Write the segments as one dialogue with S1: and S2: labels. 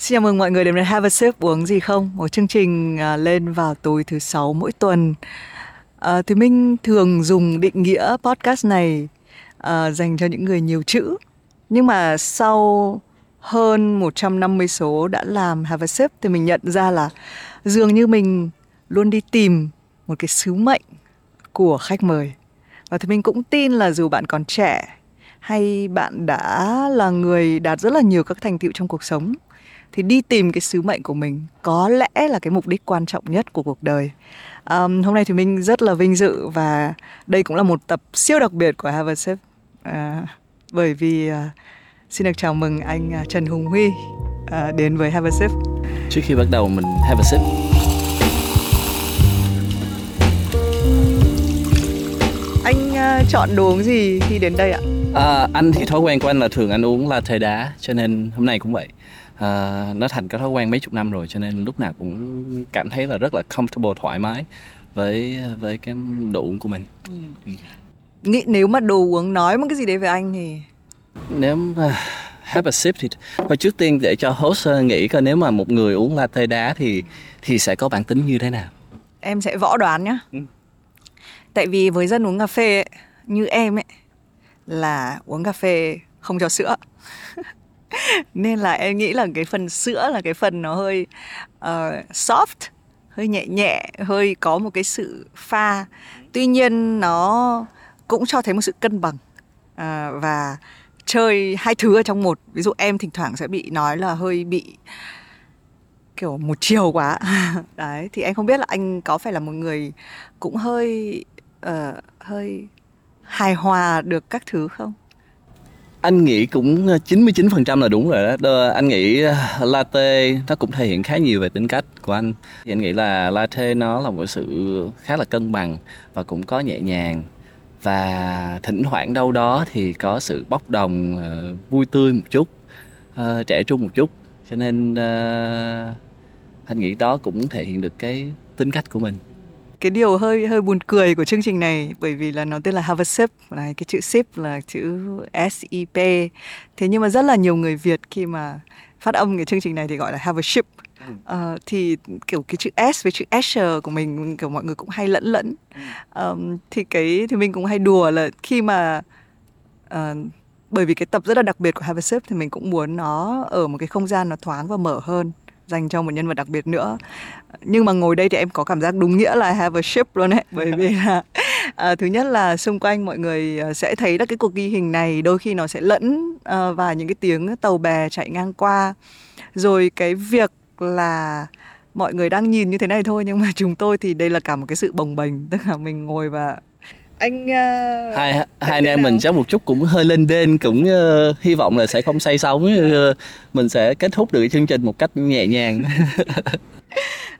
S1: Xin chào mừng mọi người đến với Have a Sip uống gì không? Một chương trình à, lên vào tối thứ sáu mỗi tuần. À, thì Minh thường dùng định nghĩa podcast này à, dành cho những người nhiều chữ. Nhưng mà sau hơn 150 số đã làm Have a Sip thì mình nhận ra là dường như mình luôn đi tìm một cái sứ mệnh của khách mời. Và thì mình cũng tin là dù bạn còn trẻ hay bạn đã là người đạt rất là nhiều các thành tựu trong cuộc sống thì đi tìm cái sứ mệnh của mình có lẽ là cái mục đích quan trọng nhất của cuộc đời. Um, hôm nay thì mình rất là vinh dự và đây cũng là một tập siêu đặc biệt của a Sip uh, bởi vì uh, xin được chào mừng anh uh, Trần Hùng Huy uh, đến với a Sip
S2: trước khi bắt đầu mình a Sip
S1: anh uh, chọn đồ uống gì khi đến đây ạ?
S2: À, anh thì thói quen của anh là thường anh uống latte đá cho nên hôm nay cũng vậy à, nó thành cái thói quen mấy chục năm rồi cho nên lúc nào cũng cảm thấy là rất là comfortable thoải mái với với cái đồ uống của mình ừ.
S1: nghĩ nếu mà đồ uống nói một cái gì đấy về anh thì
S2: nếu mà have a sip thì thôi trước tiên để cho host nghĩ coi nếu mà một người uống latte đá thì thì sẽ có bản tính như thế nào
S1: em sẽ võ đoán nhá ừ. tại vì với dân uống cà phê ấy, như em ấy là uống cà phê không cho sữa nên là em nghĩ là cái phần sữa là cái phần nó hơi uh, soft hơi nhẹ nhẹ hơi có một cái sự pha. Tuy nhiên nó cũng cho thấy một sự cân bằng uh, và chơi hai thứ ở trong một. Ví dụ em thỉnh thoảng sẽ bị nói là hơi bị kiểu một chiều quá. Đấy thì em không biết là anh có phải là một người cũng hơi uh, hơi hài hòa được các thứ không?
S2: Anh nghĩ cũng ờ, 99% là đúng rồi đó. Anh nghĩ ờ, latte nó cũng thể hiện khá nhiều về tính cách của anh. Thì anh nghĩ là latte nó là một sự khá là cân bằng và cũng có nhẹ nhàng và thỉnh thoảng đâu đó thì có sự bốc đồng uh, vui tươi một chút, uh, trẻ trung một chút. Cho nên uh, anh nghĩ đó cũng thể hiện được cái tính cách của mình
S1: cái điều hơi hơi buồn cười của chương trình này bởi vì là nó tên là have a sip này cái chữ sip là chữ S I P. Thế nhưng mà rất là nhiều người Việt khi mà phát âm cái chương trình này thì gọi là have a ship uh, thì kiểu cái chữ S với chữ Asher của mình kiểu mọi người cũng hay lẫn lẫn. Um, thì cái thì mình cũng hay đùa là khi mà uh, bởi vì cái tập rất là đặc biệt của Have a Sip thì mình cũng muốn nó ở một cái không gian nó thoáng và mở hơn dành cho một nhân vật đặc biệt nữa. Nhưng mà ngồi đây thì em có cảm giác đúng nghĩa là have a ship luôn đấy bởi vì là à, thứ nhất là xung quanh mọi người à, sẽ thấy là cái cuộc ghi hình này đôi khi nó sẽ lẫn à, và những cái tiếng tàu bè chạy ngang qua. Rồi cái việc là mọi người đang nhìn như thế này thôi nhưng mà chúng tôi thì đây là cả một cái sự bồng bềnh tức là mình ngồi và anh
S2: uh, hai hai anh em mình chắc một chút cũng hơi lên đên cũng uh, hy vọng là sẽ không say sóng uh, mình sẽ kết thúc được chương trình một cách nhẹ nhàng.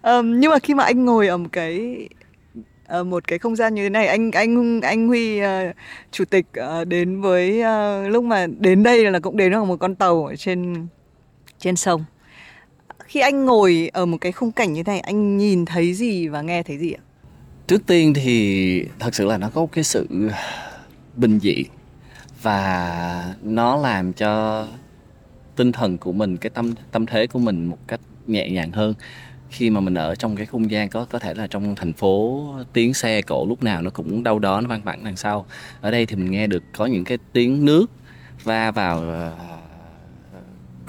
S1: Um, nhưng mà khi mà anh ngồi ở một cái uh, một cái không gian như thế này anh anh anh Huy uh, chủ tịch uh, đến với uh, lúc mà đến đây là cũng đến ở một con tàu ở trên trên sông. Khi anh ngồi ở một cái khung cảnh như thế này anh nhìn thấy gì và nghe thấy gì ạ
S2: trước tiên thì thật sự là nó có cái sự bình dị và nó làm cho tinh thần của mình, cái tâm tâm thế của mình một cách nhẹ nhàng hơn. Khi mà mình ở trong cái không gian có có thể là trong thành phố, tiếng xe cộ lúc nào nó cũng đâu đó nó vang vẳng đằng sau. Ở đây thì mình nghe được có những cái tiếng nước va vào à,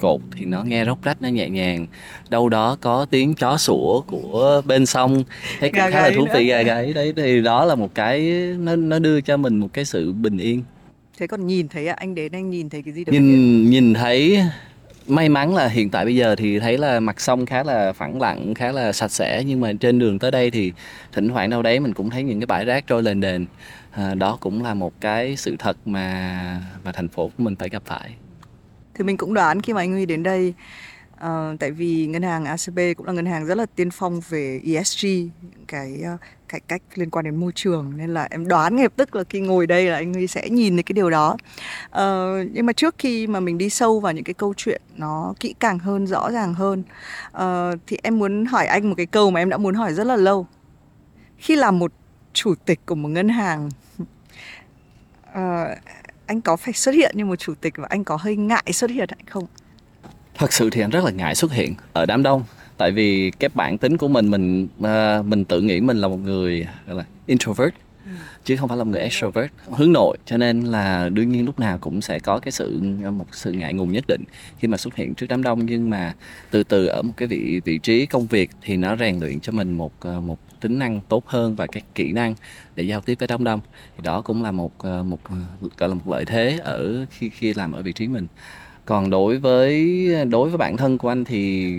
S2: cột thì nó nghe róc rách nó nhẹ nhàng. Đâu đó có tiếng chó sủa của bên sông. Thấy cũng khá là thú vị gà gáy đấy thì đó là một cái nó nó đưa cho mình một cái sự bình yên.
S1: Thế còn nhìn thấy anh đến anh nhìn thấy cái gì
S2: được nhìn nhìn thấy may mắn là hiện tại bây giờ thì thấy là mặt sông khá là phẳng lặng khá là sạch sẽ. Nhưng mà trên đường tới đây thì thỉnh thoảng đâu đấy mình cũng thấy những cái bãi rác trôi lên đền. À, đó cũng là một cái sự thật mà mà thành phố của mình phải gặp phải
S1: thì mình cũng đoán khi mà anh Huy đến đây uh, tại vì ngân hàng ACB cũng là ngân hàng rất là tiên phong về ESG cái ờ, uh, cải cách liên quan đến môi trường. Nên là em đoán ngay lập tức là khi ngồi đây là anh Huy sẽ nhìn thấy cái điều đó. Uh, nhưng mà trước khi mà mình đi sâu vào những cái câu chuyện nó kỹ càng hơn rõ ràng hơn uh, thì em muốn hỏi anh một cái câu mà em đã muốn hỏi rất là lâu. Khi làm một chủ tịch của một ngân hàng uh, anh có phải xuất hiện như một chủ tịch và anh có hơi ngại xuất hiện hay không?
S2: Thật sự thì anh rất là ngại xuất hiện ở đám đông. Tại vì cái bản tính của mình mình uh, mình tự nghĩ mình là một người gọi là introvert chứ không phải là một người extrovert hướng nội. Cho nên là đương nhiên lúc nào cũng sẽ có cái sự một sự ngại ngùng nhất định khi mà xuất hiện trước đám đông. Nhưng mà từ từ ở một cái vị vị trí công việc thì nó rèn luyện cho mình một ờ, một tính năng tốt hơn và các kỹ năng để giao tiếp với đám đông. Thì đó cũng là một ờ, một gọi là một lợi thế ở khi khi làm ở vị trí mình. Còn đối với đối với bản thân của anh thì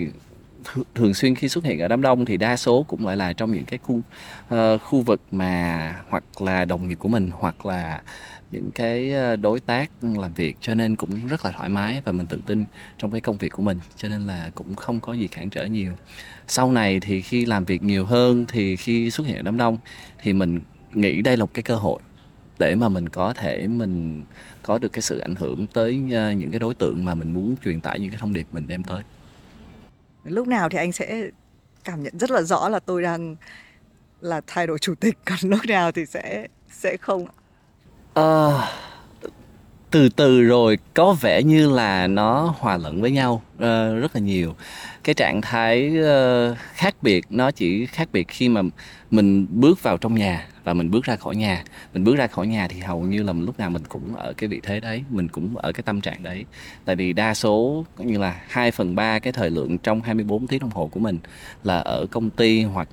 S2: thường xuyên khi xuất hiện ở đám đông thì đa số cũng lại là trong những cái khu uh, khu vực mà hoặc là đồng nghiệp của mình hoặc là những cái ờ, đối tác làm việc, cho nên cũng rất là thoải mái và mình tự tin trong cái công việc của mình, cho nên là cũng không có gì cản trở nhiều. Sau này thì khi làm việc nhiều hơn thì khi xuất hiện đám đông thì mình nghĩ đây là một cái cơ hội để mà mình có thể mình có được cái sự ảnh hưởng tới ờ, những cái đối tượng mà mình muốn truyền tải những cái thông điệp mình đem tới.
S1: Lúc nào thì anh sẽ cảm nhận rất là rõ là tôi đang là thay đổi chủ tịch, còn lúc nào thì sẽ sẽ không
S2: uh, từ từ rồi có vẻ như là nó hòa lẫn với nhau uh, rất là nhiều. Cái trạng thái uh, khác biệt nó chỉ khác biệt khi mà mình bước vào trong nhà và mình bước ra khỏi nhà. Mình bước ra khỏi nhà thì hầu như là lúc nào mình cũng ở cái vị thế đấy mình cũng ở cái tâm trạng đấy. Tại vì đa số có như là 2 phần ba cái thời lượng trong 24 tiếng đồng hồ của mình là ở công ty hoặc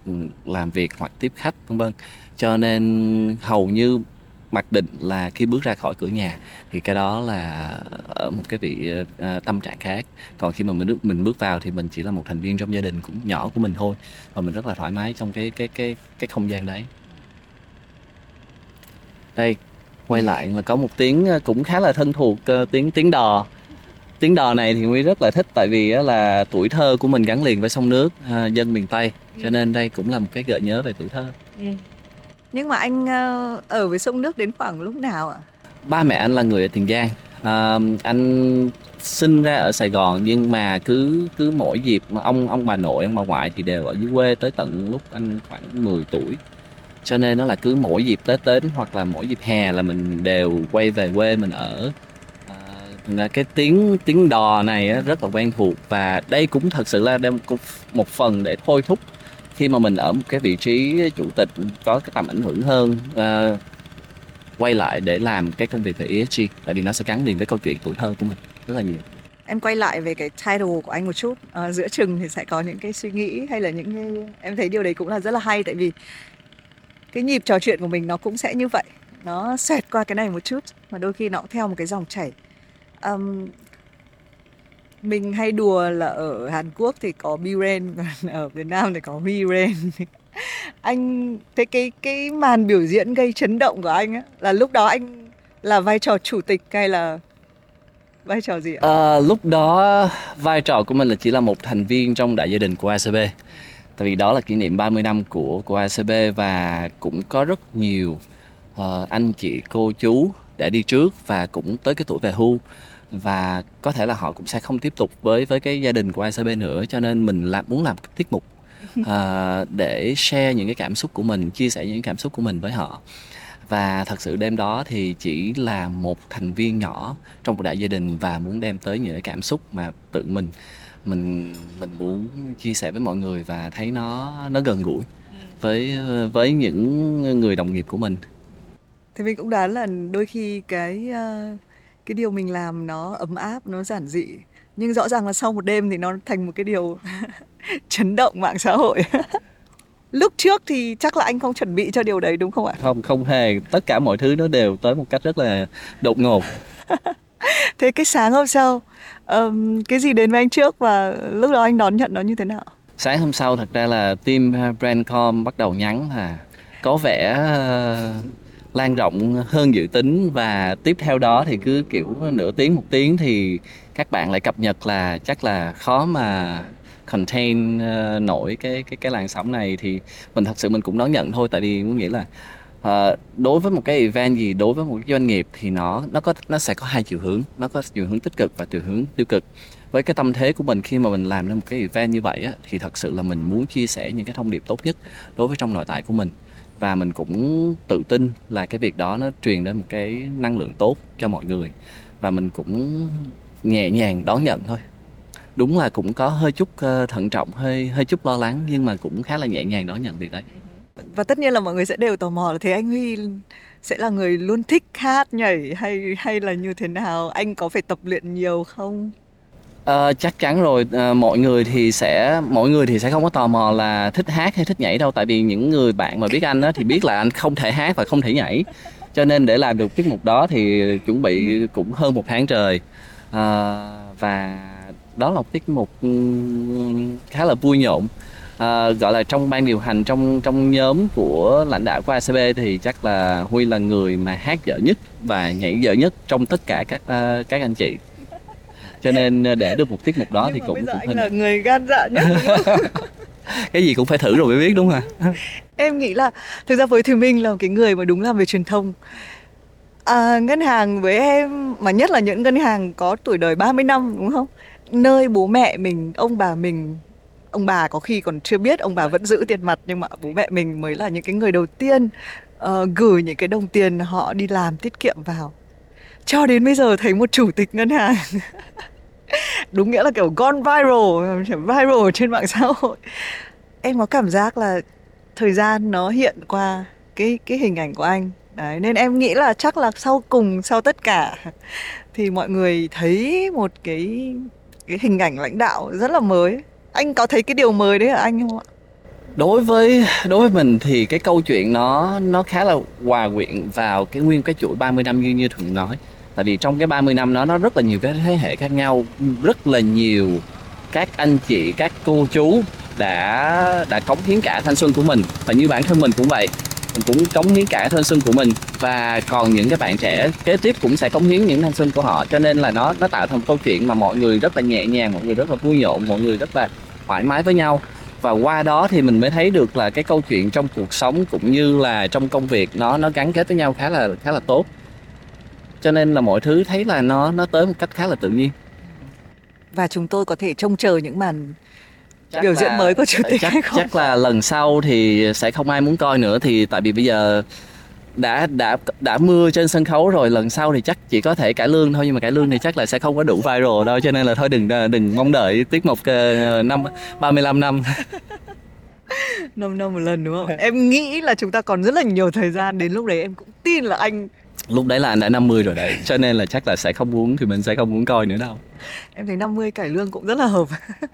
S2: làm việc hoặc tiếp khách vân vân. Cho nên hầu như mặc định là khi bước ra khỏi cửa nhà thì cái đó là ở một cái vị uh, tâm trạng khác còn khi mà mình bước mình bước vào thì mình chỉ là một thành viên trong gia đình cũng nhỏ của mình thôi và mình rất là thoải mái trong cái cái cái cái không gian đấy đây quay lại là có một tiếng cũng khá là thân thuộc uh, tiếng tiếng đò tiếng đò này thì nguy rất là thích tại vì là tuổi thơ của mình gắn liền với sông nước uh, dân miền Tây cho nên đây cũng là một cái gợi nhớ về tuổi thơ. Ừ.
S1: Nhưng mà anh ờ, ở với sông nước đến khoảng lúc nào ạ?
S2: Ba mẹ anh là người ở Tiền Giang. À, anh sinh ra ở Sài Gòn nhưng mà cứ cứ mỗi dịp mà ông ông bà nội ông bà ngoại thì đều ở dưới quê tới tận lúc anh khoảng 10 tuổi cho nên nó là cứ mỗi dịp Tết đến hoặc là mỗi dịp hè là mình đều quay về quê mình ở à, cái tiếng tiếng đò này rất là quen thuộc và đây cũng thật sự là đem một phần để thôi thúc khi mà mình ở một cái vị trí chủ tịch có cái tầm ảnh hưởng hơn uh, quay lại để làm cái công việc về ESG tại vì nó sẽ gắn liền với câu chuyện tuổi thơ của mình rất là nhiều.
S1: Em quay lại về cái title của anh một chút. À, giữa chừng thì sẽ có những cái suy nghĩ hay là những cái... em thấy điều đấy cũng là rất là hay tại vì cái nhịp trò chuyện của mình nó cũng sẽ như vậy. Nó xoẹt qua cái này một chút mà đôi khi nó cũng theo một cái dòng chảy. Um, mình hay đùa là ở Hàn Quốc thì có Biren còn ở Việt Nam thì có Biren anh thấy cái cái màn biểu diễn gây chấn động của anh á là lúc đó anh là vai trò chủ tịch hay là vai trò gì ạ?
S2: À, lúc đó vai trò của mình là chỉ là một thành viên trong đại gia đình của ACB tại vì đó là kỷ niệm 30 năm của của ACB và cũng có rất nhiều uh, anh chị cô chú đã đi trước và cũng tới cái tuổi về hưu và có thể là họ cũng sẽ không tiếp tục với với cái gia đình của ICB nữa cho nên mình làm muốn làm tiết mục uh, để share những cái cảm xúc của mình chia sẻ những cảm xúc của mình với họ. Và thật sự đêm đó thì chỉ là một thành viên nhỏ trong một đại gia đình và muốn đem tới những cái cảm xúc mà tự mình mình mình muốn chia sẻ với mọi người và thấy nó nó gần gũi với với những người đồng nghiệp của mình.
S1: Thì mình cũng đoán là đôi khi cái uh cái điều mình làm nó ấm áp nó giản dị. Nhưng rõ ràng là sau một đêm thì nó thành một cái điều chấn động mạng xã hội. Lúc trước thì chắc là anh không chuẩn bị cho điều đấy đúng không ạ?
S2: Không không hề. Tất cả mọi thứ nó đều tới một cách rất là đột ngột.
S1: Thế cái sáng hôm sau um, cái gì đến với anh trước và lúc đó anh đón nhận nó như thế nào?
S2: Sáng hôm sau thật ra là team brandcom bắt đầu nhắn là có vẻ uh, lan rộng hơn dự tính và tiếp theo đó thì cứ kiểu nửa tiếng một tiếng thì các bạn lại cập nhật là chắc là khó mà contain uh, nổi cái cái cái làn sóng này thì mình thật sự mình cũng đón nhận thôi. Tại vì muốn nghĩ là uh, đối với một cái event gì đối với một cái doanh nghiệp thì nó nó có nó sẽ có hai chiều hướng. Nó có chiều hướng tích cực và chiều hướng tiêu cực. Với cái tâm thế của mình khi mà mình làm ra một cái event như vậy á, thì thật sự là mình muốn chia sẻ những cái thông điệp tốt nhất đối với trong nội tại của mình và mình cũng tự tin là cái việc đó nó truyền đến một cái năng lượng tốt cho mọi người. Và mình cũng nhẹ nhàng đón nhận thôi. Đúng là cũng có hơi chút ờ, thận trọng, hơi hơi chút lo lắng, nhưng mà cũng khá là nhẹ nhàng đón nhận việc đấy.
S1: Và tất nhiên là mọi người sẽ đều tò mò là thế anh Huy sẽ là người luôn thích hát nhảy hay hay là như thế nào? Anh có phải tập luyện nhiều không?
S2: Uh, chắc chắn rồi. Uh, mọi người thì sẽ mọi người thì sẽ không có tò mò là thích hát hay thích nhảy đâu. Tại vì những người bạn mà biết anh á thì biết là anh không thể hát và không thể nhảy. Cho nên để làm được tiết mục đó thì chuẩn bị cũng hơn một tháng trời. Uh, và đó là một tiết mục khá là vui nhộn. À, gọi là trong ban điều hành trong trong nhóm của lãnh đạo của ACB thì chắc là Huy là người mà hát dở nhất và nhảy dở nhất trong tất cả các các anh chị cho nên để được một tiết mục đó
S1: Nhưng
S2: thì cũng
S1: bây giờ
S2: cũng
S1: anh
S2: hình
S1: là người gan dạ nhất
S2: cái gì cũng phải thử rồi mới biết đúng không ạ?
S1: Em nghĩ là thực ra với Thùy Minh là một cái người mà đúng làm về truyền thông. À, ngân hàng với em mà nhất là những ngân hàng có tuổi đời 30 năm đúng không? Nơi bố mẹ mình ông bà mình ông bà có khi còn chưa biết ông bà vẫn giữ tiền mặt nhưng mà bố mẹ mình mới là những cái người đầu tiên uh, gửi những cái đồng tiền họ đi làm tiết kiệm vào. Cho đến bây giờ thấy một chủ tịch ngân hàng đúng nghĩa là kiểu gone viral viral trên mạng xã hội. Em có cảm giác là thời gian nó hiện qua cái cái hình ảnh của anh. Đấy nên em nghĩ là chắc là sau cùng sau tất cả thì mọi người thấy một cái cái hình ảnh lãnh đạo rất là mới. Anh có thấy cái điều mới đấy ở anh không ạ?
S2: Đối với đối với mình thì cái câu chuyện nó nó khá là hòa quyện vào cái nguyên cái chuỗi 30 năm như như thường nói tại vì trong cái 30 năm đó, nó rất là nhiều cái thế hệ khác nhau, rất là nhiều các anh chị, các cô chú đã đã cống hiến cả thanh xuân của mình. Và như bản thân mình cũng vậy, mình cũng cống hiến cả thanh xuân của mình. Và còn những cái bạn trẻ kế tiếp cũng sẽ cống hiến những thanh xuân của họ. Cho nên là nó nó tạo thành câu chuyện mà mọi người rất là nhẹ nhàng, mọi người rất là vui nhộn, mọi người rất là thoải mái với nhau. Và qua đó thì mình mới thấy được là cái câu chuyện trong cuộc sống cũng như là trong công việc nó nó gắn kết với nhau khá là khá là tốt cho nên là mọi thứ thấy là nó nó tới một cách khá là tự nhiên.
S1: Và chúng tôi có thể trông chờ những màn
S2: Chắc
S1: biểu diễn mới của chủ tịch
S2: chắc
S1: hay không?
S2: chắc là lần sau thì sẽ không ai muốn coi nữa. Thì tại vì bây giờ đã đã đã mưa trên sân khấu rồi lần sau thì chắc chỉ có thể cải lương thôi. Nhưng mà cải lương thì chắc là sẽ không có đủ viral đâu. Cho nên là thôi đừng đừng mong đợi tiết mục ờ, năm 35 năm.
S1: Năm năm một lần đúng không? Em nghĩ là chúng ta còn rất là nhiều thời gian. Đến lúc đấy em cũng tin là anh
S2: lúc đấy là anh đã 50 rồi đấy cho nên là chắc là sẽ không muốn thì mình sẽ không muốn coi nữa đâu.
S1: Em thấy 50 cải lương cũng rất là hợp.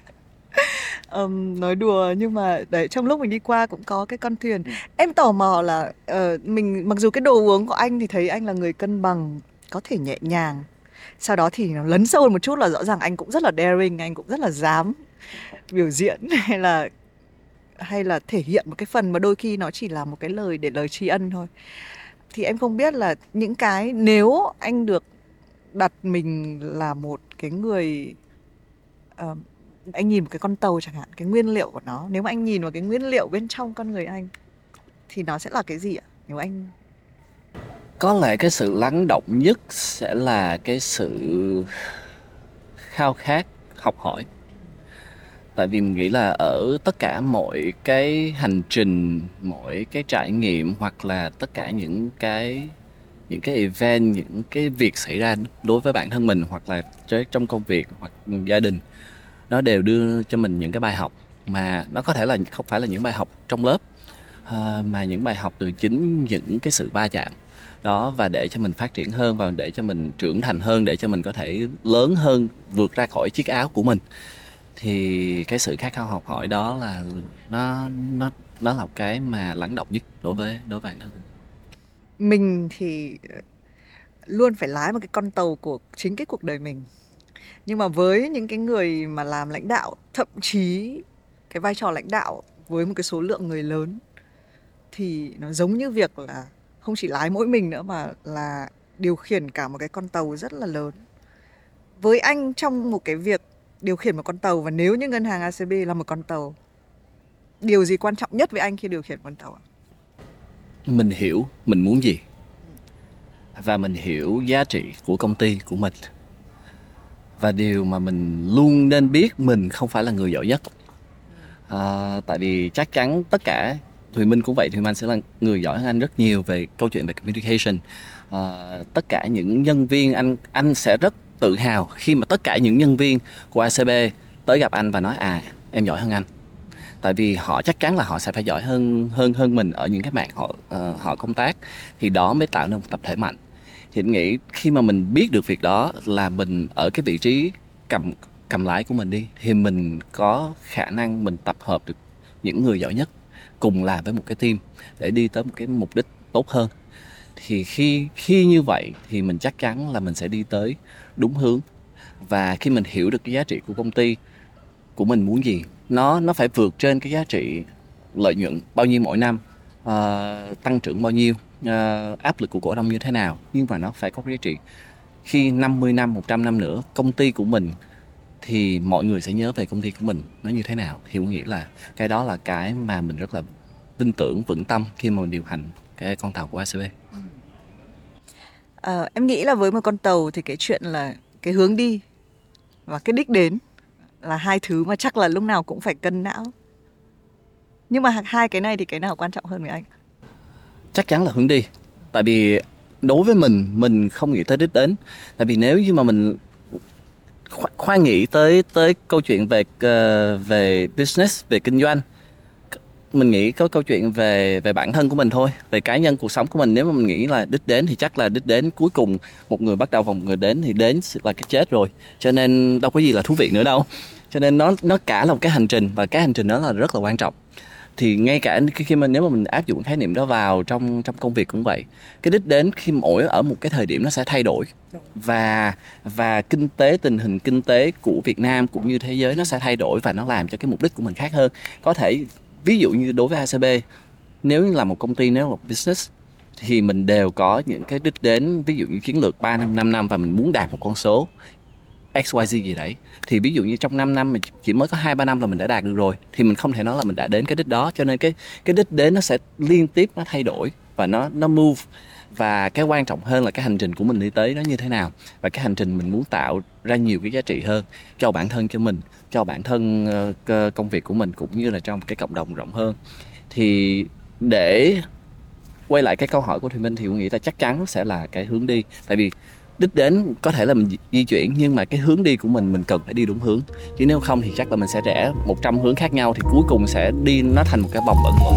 S1: Um, nói đùa nhưng mà đấy trong lúc mình đi qua cũng có cái con thuyền. Em tò mò là uh, mình mặc dù cái đồ uống của anh thì thấy anh là người cân bằng có thể nhẹ nhàng. Sau đó thì nó lấn sâu một chút là rõ ràng anh cũng rất là daring anh cũng rất là dám biểu diễn hay là hay là thể hiện một cái phần mà đôi khi nó chỉ là một cái lời để lời tri ân thôi thì em không biết là những cái nếu anh được đặt mình là một cái người uh, anh nhìn một cái con tàu chẳng hạn cái nguyên liệu của nó nếu mà anh nhìn vào cái nguyên liệu bên trong con người anh thì nó sẽ là cái gì ạ? Nếu anh
S2: có lẽ cái sự lắng động nhất sẽ là cái sự khao khát học hỏi tại vì mình nghĩ là ở tất cả mọi cái hành trình mọi cái trải nghiệm hoặc là tất cả những cái những cái event những cái việc xảy ra đối với bản thân mình hoặc là trong công việc hoặc gia đình nó đều đưa cho mình những cái bài học mà nó có thể là không phải là những bài học trong lớp à, mà những bài học từ chính những cái sự va chạm đó và để cho mình phát triển hơn và để cho mình trưởng thành hơn để cho mình có thể lớn hơn vượt ra khỏi chiếc áo của mình thì cái sự khát khao học hỏi đó là nó nó nó là cái mà lắng động nhất đối với đối với bản thân mình.
S1: mình thì ờ, luôn phải lái một cái con tàu của, chính cái cuộc đời mình nhưng mà với những cái người mà làm lãnh đạo, thậm chí cái vai trò lãnh đạo với một cái số lượng người lớn, thì nó giống như việc là không chỉ lái mỗi mình nữa mà là điều khiển cả một cái con tàu rất là lớn với anh trong một cái việc điều khiển một con tàu và nếu như ngân hàng ACB là một con tàu điều gì quan trọng nhất với anh khi điều khiển con tàu ạ?
S2: mình hiểu mình muốn gì. Và mình hiểu giá trị của công ty của mình. Và điều mà mình luôn nên biết mình không phải là người giỏi nhất. À, tại vì chắc chắn tất cả Thùy Minh cũng vậy Thùy Minh sẽ là người giỏi hơn anh rất nhiều về câu chuyện về communication. À, tất cả những nhân viên anh anh sẽ rất tự hào khi mà tất cả những nhân viên của ACB tới gặp anh và nói à em giỏi hơn anh. Tại vì họ chắc chắn là họ sẽ phải giỏi hơn hơn hơn mình ở những cái mạng họ uh, họ công tác thì đó mới tạo nên một tập thể mạnh. Thì anh nghĩ khi mà mình biết được việc đó là mình ở cái vị trí cầm cầm lái của mình đi thì mình có khả năng mình tập hợp được những người giỏi nhất cùng làm với một cái team để đi tới một cái mục đích tốt hơn. Thì khi khi như vậy thì mình chắc chắn là mình sẽ đi tới đúng hướng. Và khi mình hiểu được cái giá trị của công ty của mình muốn gì nó nó phải vượt trên cái giá trị lợi nhuận bao nhiêu mỗi năm uh, tăng trưởng bao nhiêu uh, áp lực của cổ đông như thế nào. Nhưng mà nó phải có giá trị. Khi 50 năm 100 năm nữa công ty của mình thì mọi người sẽ nhớ về công ty của mình nó như thế nào. Thì tôi nghĩ là cái đó là cái mà mình rất là tin tưởng vững tâm khi mà mình điều hành cái con tàu của ACB
S1: à, em nghĩ là với một con tàu thì cái chuyện là cái hướng đi và cái đích đến là hai thứ mà chắc là lúc nào cũng phải cân não. Nhưng mà hai cái này thì cái nào quan trọng hơn với anh?
S2: Chắc chắn là hướng đi. Tại vì đối với mình mình không nghĩ tới đích đến. Tại vì nếu như mà mình khoan nghĩ tới tới câu chuyện về uh, về business về kinh doanh mình nghĩ có câu chuyện về về bản thân của mình thôi, về cá nhân, cuộc sống của mình. Nếu mà mình nghĩ là đích đến thì chắc là đích đến cuối cùng một người bắt đầu và một người đến thì đến là cái chết rồi. Cho nên đâu có gì là thú vị nữa đâu. Cho nên nó nó cả là một cái hành trình và cái hành trình đó là rất là quan trọng. Thì ngay cả khi mà nếu mà mình áp dụng khái niệm đó vào trong trong công việc cũng vậy, cái đích đến khi mỗi ở một cái thời điểm nó sẽ thay đổi. Và và kinh tế, tình hình kinh tế của Việt Nam cũng như thế giới nó sẽ thay đổi và nó làm cho cái mục đích của mình khác hơn. Có thể ví dụ như đối với ACB nếu như là một công ty, nếu là một business, thì mình đều có những cái đích đến, ví dụ như chiến lược 3 năm 5 năm và mình muốn đạt một con số XYZ gì đấy. Thì ví dụ như trong 5 năm mình chỉ mới có hai, ba năm là mình đã đạt được rồi, thì mình không thể nói là mình đã đến cái đích đó. Cho nên cái cái đích đến nó sẽ liên tiếp nó thay đổi và nó nó move. Và cái quan trọng hơn là cái hành trình của mình đi tới nó như thế nào và cái hành trình mình muốn tạo ra nhiều cái giá trị hơn cho bản thân, cho mình cho bản thân ờ, công việc của mình cũng như là trong cái cộng đồng rộng hơn. Thì để quay lại cái câu hỏi của Thùy Minh thì tôi nghĩ là chắc chắn sẽ là cái hướng đi. Tại vì đích đến có thể là mình di chuyển, nhưng mà cái hướng đi của mình mình cần phải đi đúng hướng. Chứ nếu không thì chắc là mình sẽ rẽ 100 hướng khác nhau thì cuối cùng sẽ đi nó thành một cái vòng bẩn quẩn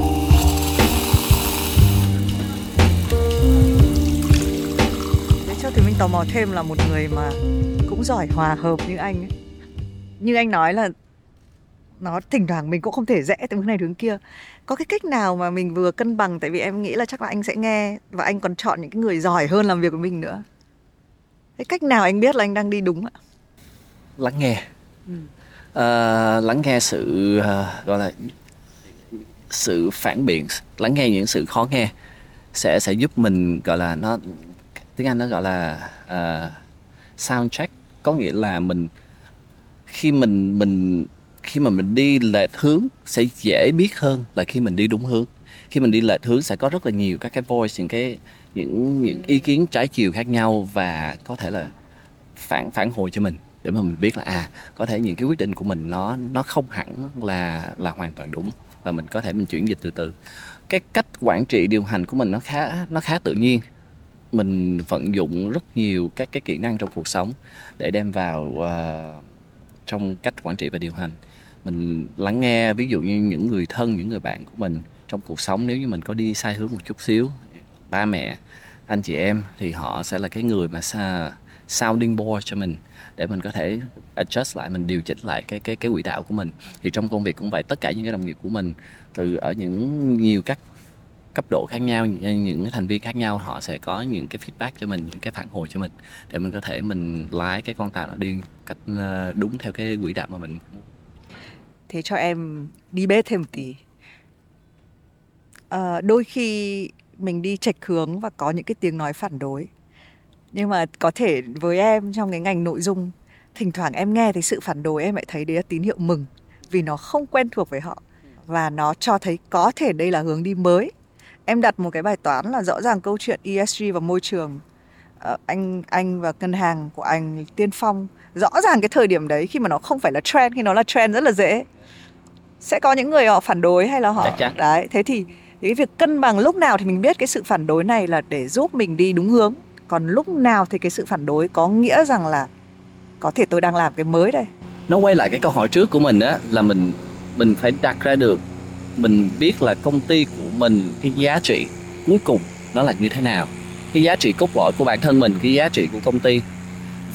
S1: để cho thì mình tò mò thêm là một người mà cũng giỏi hòa hợp như anh ấy như anh nói là nó thỉnh thoảng mình cũng không thể rẽ từ hướng này hướng kia. Có cái cách nào mà mình vừa cân bằng? Tại vì em nghĩ là chắc là anh sẽ nghe và anh còn chọn những cái người giỏi hơn làm việc với mình nữa. Cái cách nào anh biết là anh đang đi đúng ạ?
S2: Lắng nghe. Ừ. à, lắng nghe sự uh, gọi là sự phản biện lắng nghe những sự khó nghe sẽ sẽ giúp mình gọi là nó tiếng anh nó gọi là uh, sound check có nghĩa là mình khi mình mình khi mà mình đi lệch hướng sẽ dễ biết hơn là khi mình đi đúng hướng. Khi mình đi lệch hướng sẽ có rất là nhiều các cái voice những cái những những ý kiến trái chiều khác nhau và có thể là phản phản hồi cho mình để mà mình biết là à có thể những cái quyết định của mình nó nó không hẳn là là hoàn toàn đúng và mình có thể mình chuyển dịch từ từ. Cái cách quản trị điều hành của mình nó khá nó khá tự nhiên. Mình vận dụng rất nhiều các cái kỹ năng trong cuộc sống để đem vào uh, trong cách quản trị và điều hành. Mình lắng nghe, ví dụ như những người thân, những người bạn của mình trong cuộc sống, nếu như mình có đi sai hướng một chút xíu, ba mẹ, anh chị em, thì họ sẽ là cái người mà sounding board cho mình để mình có thể adjust lại, mình điều chỉnh lại cái cái cái quỹ đạo của mình. Thì trong công việc cũng vậy, tất cả những cái đồng nghiệp của mình, từ ở những nhiều các cấp độ khác nhau những cái thành viên khác nhau họ sẽ có những cái feedback cho mình những cái phản hồi cho mình để mình có thể mình lái cái con tàu nó đi cách ờ, đúng theo cái quỹ đạo mà mình
S1: thế cho em đi bếp thêm một tí. À, đôi khi mình đi chệch hướng và có những cái tiếng nói phản đối. Nhưng mà có thể với em trong cái ngành nội dung thỉnh thoảng em nghe thấy sự phản đối em lại thấy đấy là tín hiệu mừng vì nó không quen thuộc với họ và nó cho thấy có thể đây là hướng đi mới em đặt một cái bài toán là rõ ràng câu chuyện ESG và môi trường. Uh, anh anh và ngân hàng của anh tiên phong rõ ràng cái thời điểm đấy khi mà nó không phải là trend khi nó là trend rất là dễ. Sẽ có những người họ phản đối hay là họ đấy thế thì cái việc cân bằng lúc nào thì mình biết cái sự phản đối này là để giúp mình đi đúng hướng. Còn lúc nào thì cái sự phản đối có nghĩa rằng là có thể tôi đang làm cái mới đây.
S2: Nó quay lại cái câu hỏi trước của mình á là mình mình phải đặt ra được mình biết là công ty của mình cái giá trị cuối cùng nó là như thế nào cái giá trị cốt lõi của bản thân mình cái giá trị của công ty.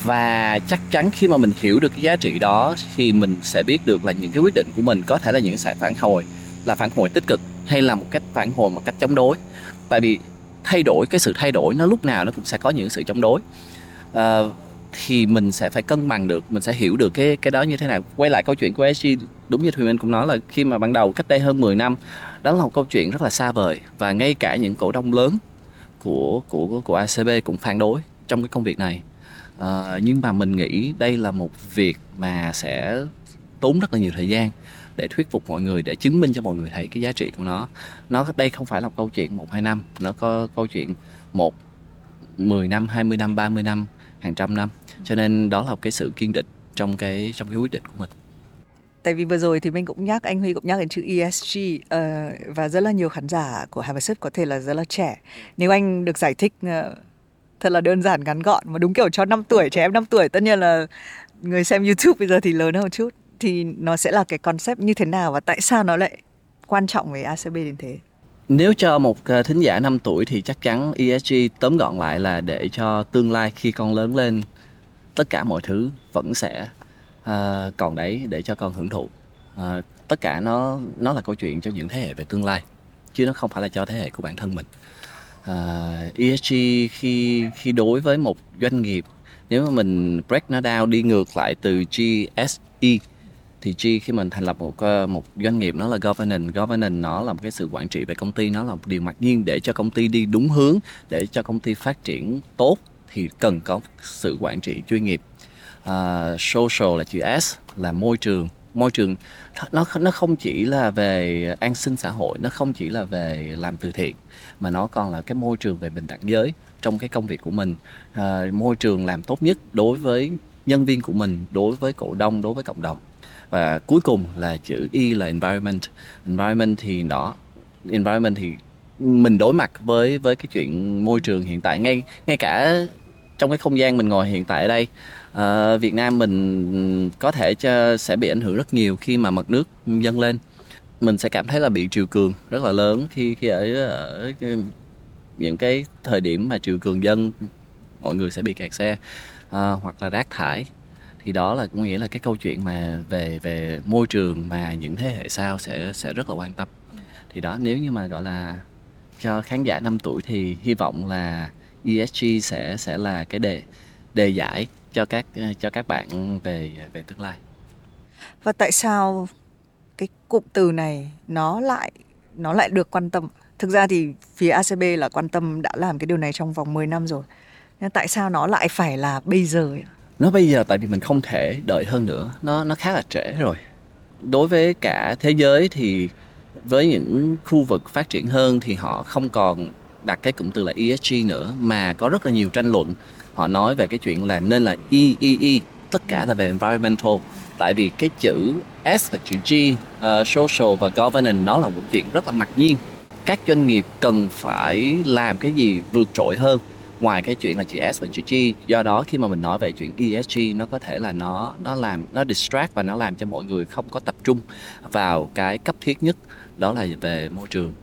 S2: Và chắc chắn khi mà mình hiểu được cái giá trị đó thì mình sẽ biết được là những cái quyết định của mình có thể là những sẽ phản hồi là phản hồi tích cực hay là một cách phản hồi một cách chống đối. Tại vì thay đổi cái sự thay đổi nó lúc nào nó cũng sẽ có những sự chống đối. À, thì mình sẽ phải cân bằng được mình sẽ hiểu được cái cái đó như thế nào. Quay lại câu chuyện của SG đúng như Thùy Minh cũng nói là khi mà ban đầu cách đây hơn 10 năm đó là một câu chuyện rất là xa vời và ngay cả những cổ đông lớn của của của ACB cũng phản đối trong cái công việc này. À, nhưng mà mình nghĩ đây là một việc mà sẽ tốn rất là nhiều thời gian để thuyết phục mọi người để chứng minh cho mọi người thấy cái giá trị của nó. Nó đây không phải là một câu chuyện một hai năm nó có câu chuyện một 10 năm 20 năm 30 năm hàng trăm năm cho nên đó là một cái sự kiên định trong cái trong cái quyết định của mình
S1: tại vì vừa rồi thì mình cũng nhắc anh Huy cũng nhắc đến chữ ESG uh, ờ, và rất là nhiều khán giả của Harvard có thể là rất là trẻ nếu anh được giải thích uh, thật là đơn giản ngắn gọn mà đúng kiểu cho 5 tuổi trẻ em 5 tuổi tất nhiên là người xem YouTube bây giờ thì lớn hơn một chút thì nó sẽ là cái concept như thế nào và tại sao nó lại quan trọng với ACB đến thế?
S2: Nếu cho một ờ, thính giả 5 tuổi thì chắc chắn ESG tóm gọn lại là để cho tương lai khi con lớn lên tất cả mọi thứ vẫn sẽ uh, còn đấy để cho con hưởng thụ. Uh, tất cả nó nó là câu chuyện cho những thế hệ về tương lai chứ nó không phải là cho thế hệ của bản thân mình. À, uh, ESG khi khi đối với một doanh nghiệp nếu mà mình break nó down đi ngược lại từ GSE thì G khi mình thành lập một một doanh nghiệp nó là governance governance nó là một cái sự quản trị về công ty nó là một điều mặc nhiên để cho công ty đi đúng hướng để cho công ty phát triển tốt thì cần có sự quản trị chuyên nghiệp. Uh, social là chữ S là môi trường. Môi trường nó nó không chỉ là về an sinh xã hội nó không chỉ là về làm từ thiện mà nó còn là cái môi trường về bình đẳng giới trong cái công việc của mình. À, môi trường làm tốt nhất đối với nhân viên của mình đối với cổ đông đối với cộng đồng. Và cuối cùng là chữ E là environment. Environment thì nó environment thì mình đối mặt với với cái chuyện môi trường hiện tại. Ngay ngay cả trong cái không gian mình ngồi hiện tại ở đây uh, Việt Nam mình có thể cho, sẽ bị ảnh hưởng rất nhiều khi mà mặt nước dâng lên. Mình sẽ cảm thấy là bị triều cường rất là lớn khi khi ở, ở những cái thời điểm mà triều cường dâng mọi người sẽ bị kẹt xe uh, hoặc là rác thải. Thì đó là cũng nghĩa là cái câu chuyện mà về về môi trường mà những thế hệ sau sẽ sẽ rất là quan tâm. Thì đó nếu như mà gọi là cho khán giả 5 tuổi thì hy vọng là ESG sẽ sẽ là cái đề đề giải cho các cho các bạn về về tương lai.
S1: Và tại sao cái cụm từ này nó lại nó lại được quan tâm? Thực ra thì phía ACB là quan tâm đã làm cái điều này trong vòng 10 năm rồi. Nhưng tại sao nó lại phải là bây giờ?
S2: nó bây giờ tại vì mình không thể đợi hơn nữa nó nó khá là trễ rồi đối với cả thế giới thì với những khu vực phát triển hơn thì họ không còn đặt cái cụm từ là ESG nữa mà có rất là nhiều tranh luận. Họ nói về cái chuyện là nên là EEE e, tất cả là về environmental. Tại vì cái chữ S và chữ G uh, social và governance nó là một chuyện rất là mặc nhiên. Các doanh nghiệp cần phải làm cái gì vượt trội hơn ngoài cái chuyện là chữ S và chữ G. Do đó khi mà mình nói về chuyện ESG nó có thể là nó nó làm nó distract và nó làm cho mọi người không có tập trung vào cái cấp thiết nhất đó là về môi trường.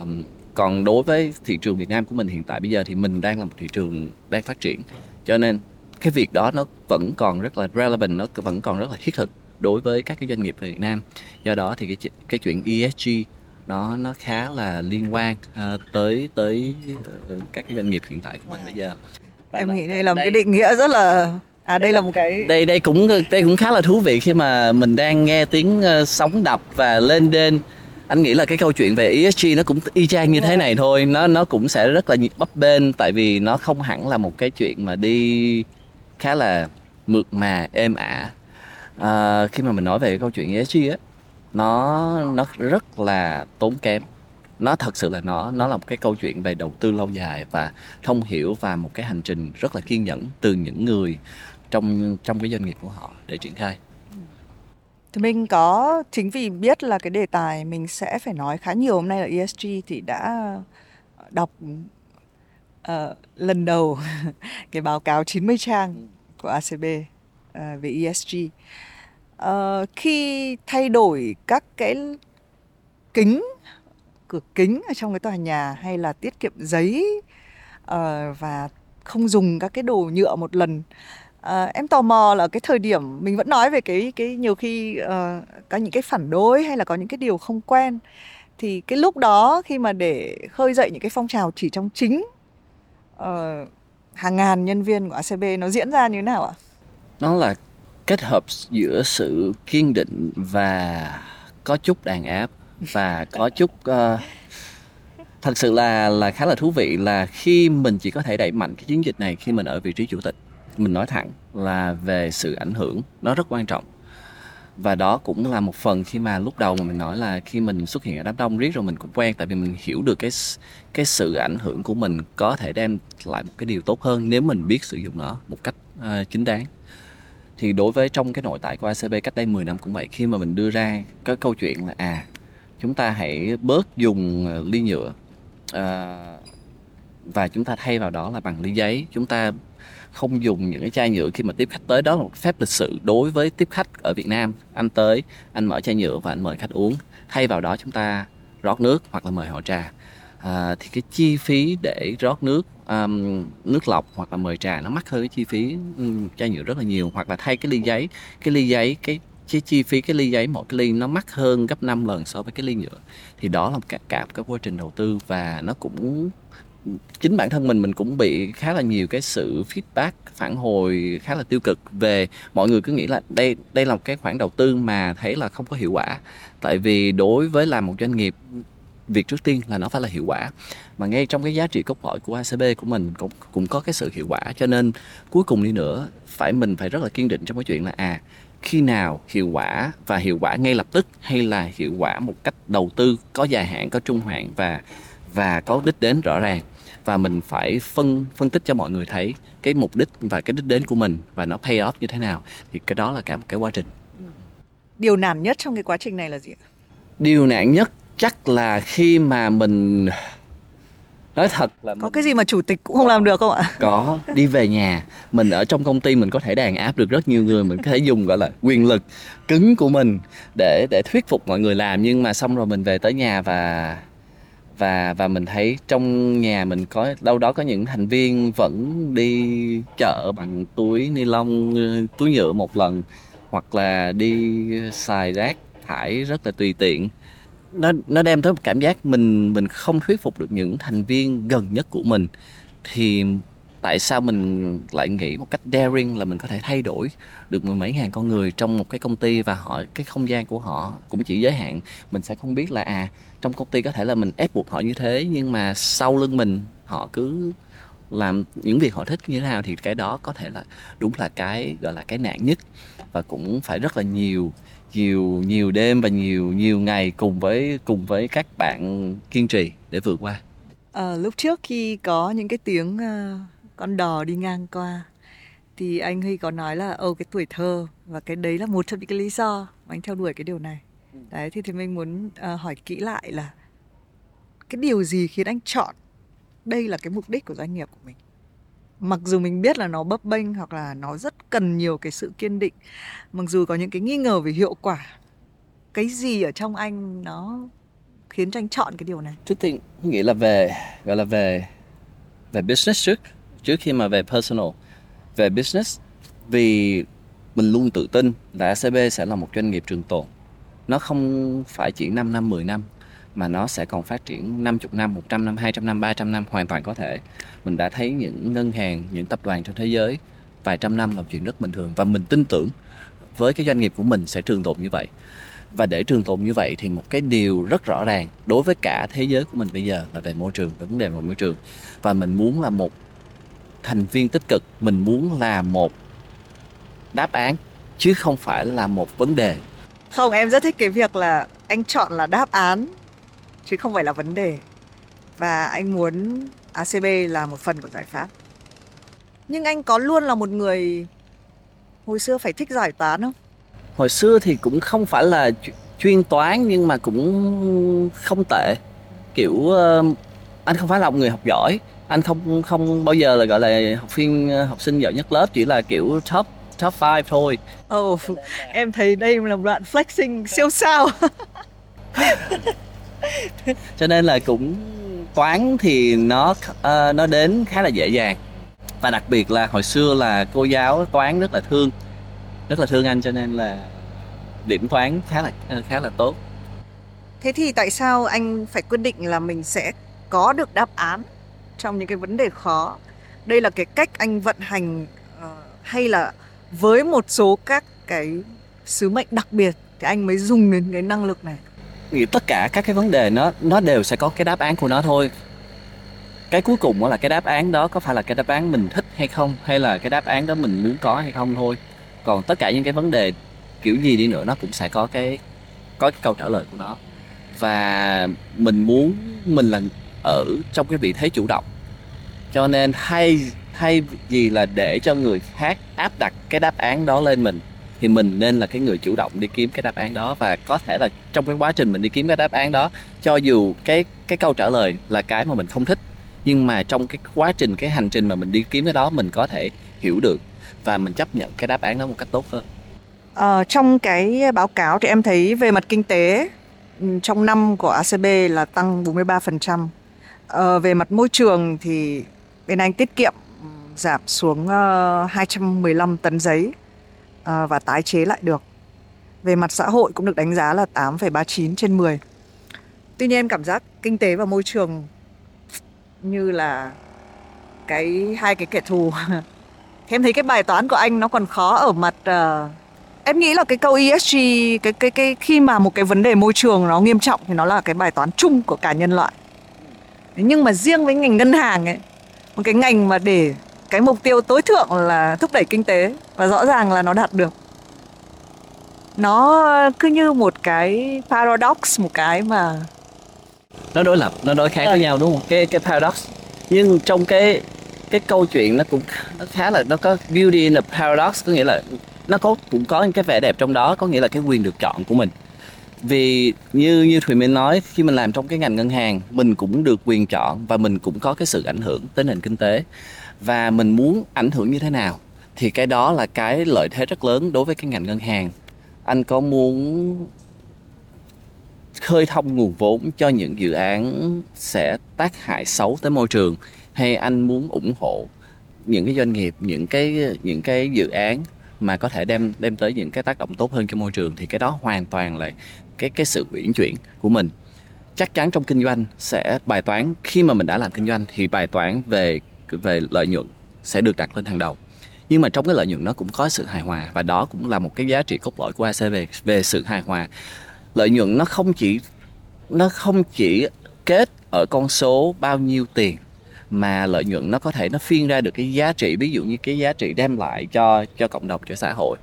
S2: Um, còn đối với thị trường Việt Nam của mình hiện tại bây giờ thì mình đang là một thị trường đang phát triển. Cho nên cái việc đó nó vẫn còn rất là relevant nó vẫn còn rất là thiết thực đối với các cái doanh nghiệp Việt Nam. Do đó thì cái cái chuyện ESG nó nó khá là liên quan uh, tới tới uh, các cái doanh nghiệp hiện tại của mình bây giờ.
S1: Và em nghĩ đây là một đây, cái định nghĩa rất là à đây là một cái
S2: đây đây cũng đây cũng khá là thú vị khi mà mình đang nghe tiếng uh, sóng đập và lên đên anh nghĩ là cái câu chuyện về ESG nó cũng y chang như thế này thôi. Nó nó cũng sẽ rất là bấp bênh tại vì nó không hẳn là một cái chuyện mà đi khá là mượt mà êm ả. À, khi mà mình nói về cái câu chuyện ESG á nó nó rất là tốn kém. Nó thật sự là nó nó là một cái câu chuyện về đầu tư lâu dài và thông hiểu và một cái hành trình rất là kiên nhẫn từ những người trong trong cái doanh nghiệp của họ để triển khai
S1: thì mình có chính vì biết là cái đề tài mình sẽ phải nói khá nhiều hôm nay là ESG thì đã ờ, đọc uh, lần đầu cái báo cáo 90 trang của ACB uh, ờ, về ESG uh, khi thay đổi các cái kính cửa kính ở trong cái tòa nhà hay là tiết kiệm giấy uh, và không dùng các cái đồ nhựa một lần À, em tò mò là cái thời điểm mình vẫn nói về cái cái nhiều khi uh, có những cái phản đối hay là có những cái điều không quen thì cái lúc đó khi mà để khơi dậy những cái phong trào chỉ trong chính uh, hàng ngàn nhân viên của ACB nó diễn ra như thế nào ạ?
S2: Nó là kết hợp giữa sự kiên định và có chút đàn áp và có chút uh, thật sự là là khá là thú vị là khi mình chỉ có thể đẩy mạnh cái chiến dịch này khi mình ở vị trí chủ tịch mình nói thẳng là về sự ảnh hưởng nó rất quan trọng. Và đó cũng là một phần khi mà lúc đầu mà mình nói là khi mình xuất hiện ở đám đông riết rồi mình cũng quen tại vì mình hiểu được cái cái sự ảnh hưởng của mình có thể đem lại một cái điều tốt hơn nếu mình biết sử dụng nó một cách uh, chính đáng. Thì đối với trong cái nội tại của ACB cách đây 10 năm cũng vậy khi mà mình đưa ra cái câu chuyện là à chúng ta hãy bớt dùng ly nhựa uh, và chúng ta thay vào đó là bằng ly giấy chúng ta không dùng những cái chai nhựa khi mà tiếp khách tới. Đó là một phép lịch sự đối với tiếp khách ở Việt Nam. Anh tới anh mở chai nhựa và anh mời khách uống. Thay vào đó chúng ta rót nước hoặc là mời họ trà. À, thì cái chi phí để rót nước um, nước lọc hoặc là mời trà nó mắc hơn cái chi phí um, chai nhựa rất là nhiều. Hoặc là thay cái ly giấy. Cái ly giấy cái cái chi phí cái ly giấy mỗi cái ly nó mắc hơn gấp 5 lần so với cái ly nhựa. Thì đó là cả cả cái quá trình đầu tư và nó cũng chính bản thân mình mình cũng bị khá là nhiều cái sự feedback, phản hồi khá là tiêu cực về mọi người cứ nghĩ là đây đây là một cái khoản đầu tư mà thấy là không có hiệu quả. Tại vì đối với làm một doanh nghiệp, việc trước tiên là nó phải là hiệu quả. Mà ngay trong cái giá trị cốt lõi của ACB của mình cũng cũng có cái sự hiệu quả. Cho nên cuối cùng đi nữa, phải mình phải rất là kiên định trong cái chuyện là à khi nào hiệu quả và hiệu quả ngay lập tức hay là hiệu quả một cách đầu tư có dài hạn, có trung hạn và và có đích đến rõ ràng. Và mình phải phân phân tích cho mọi người thấy cái mục đích và cái đích đến của mình và nó pay off như thế nào. Thì cái đó là cả một cái quá trình.
S1: Điều nản nhất trong cái quá trình này là gì
S2: điều nản nhất chắc là khi mà mình nói thật là
S1: có cái gì mà chủ tịch cũng không làm được không ạ?
S2: Có đi về nhà mình ở trong công ty mình có thể đàn áp được rất nhiều người. Mình có thể dùng gọi là quyền lực cứng của mình để để thuyết phục mọi người làm. Nhưng mà xong rồi mình về tới nhà và và và mình thấy trong nhà mình có, đâu đó có những thành viên vẫn đi chợ bằng túi ni lông ờ, túi nhựa một lần, hoặc là đi xài rác thải rất là tùy tiện. Nó nó đem tới một cảm giác mình mình không thuyết phục được những thành viên gần nhất của mình. Thì tại sao mình lại nghĩ một cách daring là mình có thể thay đổi được mười mấy ngàn con người trong một cái công ty và họ, cái không gian của họ cũng chỉ giới hạn? Mình sẽ không biết là à trong công ty có thể là mình ép buộc họ như thế nhưng mà sau lưng mình họ cứ làm những việc họ thích như thế nào thì cái đó có thể là đúng là cái gọi là cái nạn nhất. Và cũng phải rất là nhiều nhiều nhiều đêm và nhiều nhiều ngày cùng với cùng với các bạn kiên trì để vượt qua.
S1: À, lúc trước khi có những cái tiếng uh, con đò đi ngang qua thì anh Huy có nói là ô cái tuổi thơ. Và cái đấy là một trong những cái lý do mà anh theo đuổi cái điều này đấy thì thì mình muốn uh, hỏi kỹ lại là cái điều gì khiến anh chọn đây là cái mục đích của doanh nghiệp của mình? Mặc dù mình biết là nó bấp bênh hoặc là nó rất cần nhiều cái sự kiên định mặc dù có những cái nghi ngờ về hiệu quả cái gì ở trong anh nó khiến cho anh chọn cái điều này?
S2: Trước tiên nghĩ là về gọi là về về business trước trước khi mà về personal. Về business vì mình luôn tự tin là ACB sẽ là một doanh nghiệp trường tồn nó không phải chỉ 5 năm 10 năm mà nó sẽ còn phát triển 50 năm, 100 năm, 200 năm, 300 năm hoàn toàn có thể. Mình đã thấy những ngân hàng, những tập đoàn trên thế giới vài trăm năm là chuyện rất bình thường và mình tin tưởng với cái doanh nghiệp của mình sẽ trường tồn như vậy. Và để trường tồn như vậy thì một cái điều rất rõ ràng đối với cả thế giới của mình bây giờ là về môi trường, về vấn đề về môi trường. Và mình muốn là một thành viên tích cực, mình muốn là một đáp án chứ không phải là một vấn đề
S1: không em rất thích cái việc là anh chọn là đáp án chứ không phải là vấn đề. Và anh muốn acb là một phần của giải pháp. Nhưng anh có luôn là một người hồi xưa phải thích giải toán không?
S2: Hồi xưa thì cũng không phải là chuyên toán nhưng mà cũng không tệ. Kiểu uh, anh không phải là một người học giỏi. Anh không không bao giờ là gọi là học viên ờ, học sinh giỏi nhất lớp chỉ là kiểu top top 5 thôi.
S1: Oh, em thấy đây là một đoạn flexing siêu sao.
S2: Cho nên là cũng toán thì nó uh, nó đến khá là dễ dàng. Và đặc biệt là hồi xưa là cô giáo toán rất là thương rất là thương anh cho nên là điểm toán khá là khá là tốt.
S1: Thế thì tại sao anh phải quyết định là mình sẽ có được đáp án trong những cái vấn đề khó? Đây là cái cách anh vận hành uh, hay là với một số các cái sứ mệnh đặc biệt thì anh mới dùng đến cái năng lực này.
S2: Nghĩ tất cả các cái vấn đề nó nó đều sẽ có cái đáp án của nó thôi. Cái cuối cùng là cái đáp án đó có phải là cái đáp án mình thích hay không, hay là cái đáp án đó mình muốn có hay không thôi. Còn tất cả những cái vấn đề kiểu gì đi nữa nó cũng sẽ có cái có cái câu trả lời của nó. Và mình muốn, mình là ở trong cái vị thế chủ động. Cho nên hay thay vì là để cho người khác áp đặt cái đáp án đó lên mình thì mình nên là cái người chủ động đi kiếm cái đáp án đó và có thể là trong cái quá trình mình đi kiếm cái đáp án đó cho dù cái cái câu trả lời là cái mà mình không thích nhưng mà trong cái quá trình cái hành trình mà mình đi kiếm cái đó mình có thể hiểu được và mình chấp nhận cái đáp án đó một cách tốt hơn
S1: ờ, trong cái báo cáo thì em thấy về mặt kinh tế ừ, trong năm của ACB là tăng 43%. Ờ, về mặt môi trường thì bên anh tiết kiệm giảm xuống ờ, uh, 215 tấn giấy uh, và tái chế lại được. Về mặt xã hội cũng được đánh giá là 8,39 trên 10. Tuy nhiên em cảm giác kinh tế và môi trường như là cái hai cái kẻ thù em thấy cái bài toán của anh nó còn khó ở mặt uh, em nghĩ là cái câu ESG cái cái cái khi mà một cái vấn đề môi trường nó nghiêm trọng thì nó là cái bài toán chung của cả nhân loại nhưng mà riêng với ngành ngân hàng ấy một cái ngành mà để cái mục tiêu tối thượng là thúc đẩy kinh tế và rõ ràng là nó đạt được. Nó cứ như một cái paradox một cái mà
S2: nó đối lập nó đối kháng với nhau đúng không? Cái cái paradox. Nhưng trong cái cái câu chuyện nó cũng nó khá là nó có beauty in the paradox có nghĩa là nó có cũng có những cái vẻ đẹp trong đó có nghĩa là cái quyền được chọn của mình. Vì như như thùy minh nói khi mình làm trong cái ngành ngân hàng mình cũng được quyền chọn và mình cũng có cái sự ảnh hưởng tới nền kinh tế và mình muốn ảnh hưởng như thế nào, thì cái đó là cái lợi thế rất lớn đối với cái ngành ngân hàng. Anh có muốn khơi thông nguồn vốn cho những dự án sẽ tác hại xấu tới môi trường, hay anh muốn ủng hộ những cái doanh nghiệp, những cái những cái dự án mà có thể đem đem tới những cái tác động tốt hơn cho môi trường, thì cái đó hoàn toàn là cái cái sự uyển chuyển của mình. Chắc chắn trong kinh doanh sẽ bài toán, khi mà mình đã làm kinh doanh thì bài toán về về lợi nhuận sẽ được đặt lên hàng đầu. Nhưng mà trong cái lợi nhuận nó cũng có sự hài hòa và đó cũng là một cái giá trị cốt lõi của ACV về về sự hài hòa. Lợi nhuận nó không chỉ, nó không chỉ kết ở con số bao nhiêu tiền mà lợi nhuận nó có thể nó phiên ra được cái giá trị, ví dụ như cái giá trị đem lại cho cho cộng đồng, cho xã hội.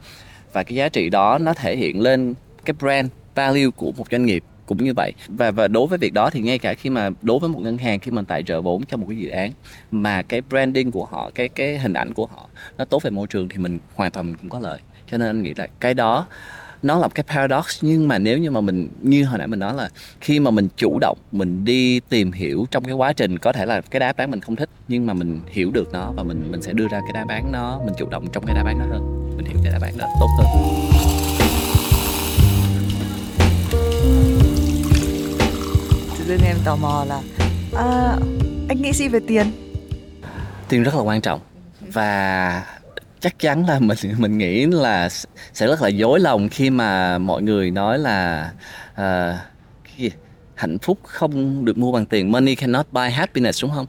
S2: Và cái giá trị đó nó thể hiện lên cái brand value của một doanh nghiệp cũng như vậy. Và và đối với việc đó thì ngay cả khi mà đối với một ngân hàng khi mình tài trợ vốn cho một cái dự án mà cái branding của họ, cái cái hình ảnh của họ nó tốt về môi trường thì mình hoàn toàn mình cũng có lợi. Cho nên anh nghĩ là cái đó, nó là một cái paradox. Nhưng mà nếu như mà mình, như hồi nãy mình nói là khi mà mình chủ động, mình đi tìm hiểu trong cái quá trình, có thể là cái đáp án mình không thích, nhưng mà mình hiểu được nó và mình mình sẽ đưa ra cái đáp án nó, mình chủ động trong cái đáp án đó hơn. Mình hiểu cái đáp án đó tốt hơn
S1: tự em tò mò là à, anh nghĩ gì về tiền?
S2: Tiền rất là quan trọng và chắc chắn là mình mình nghĩ là sẽ rất là dối lòng khi mà mọi người nói là uh, cái hạnh phúc không được mua bằng tiền money cannot buy happiness đúng không?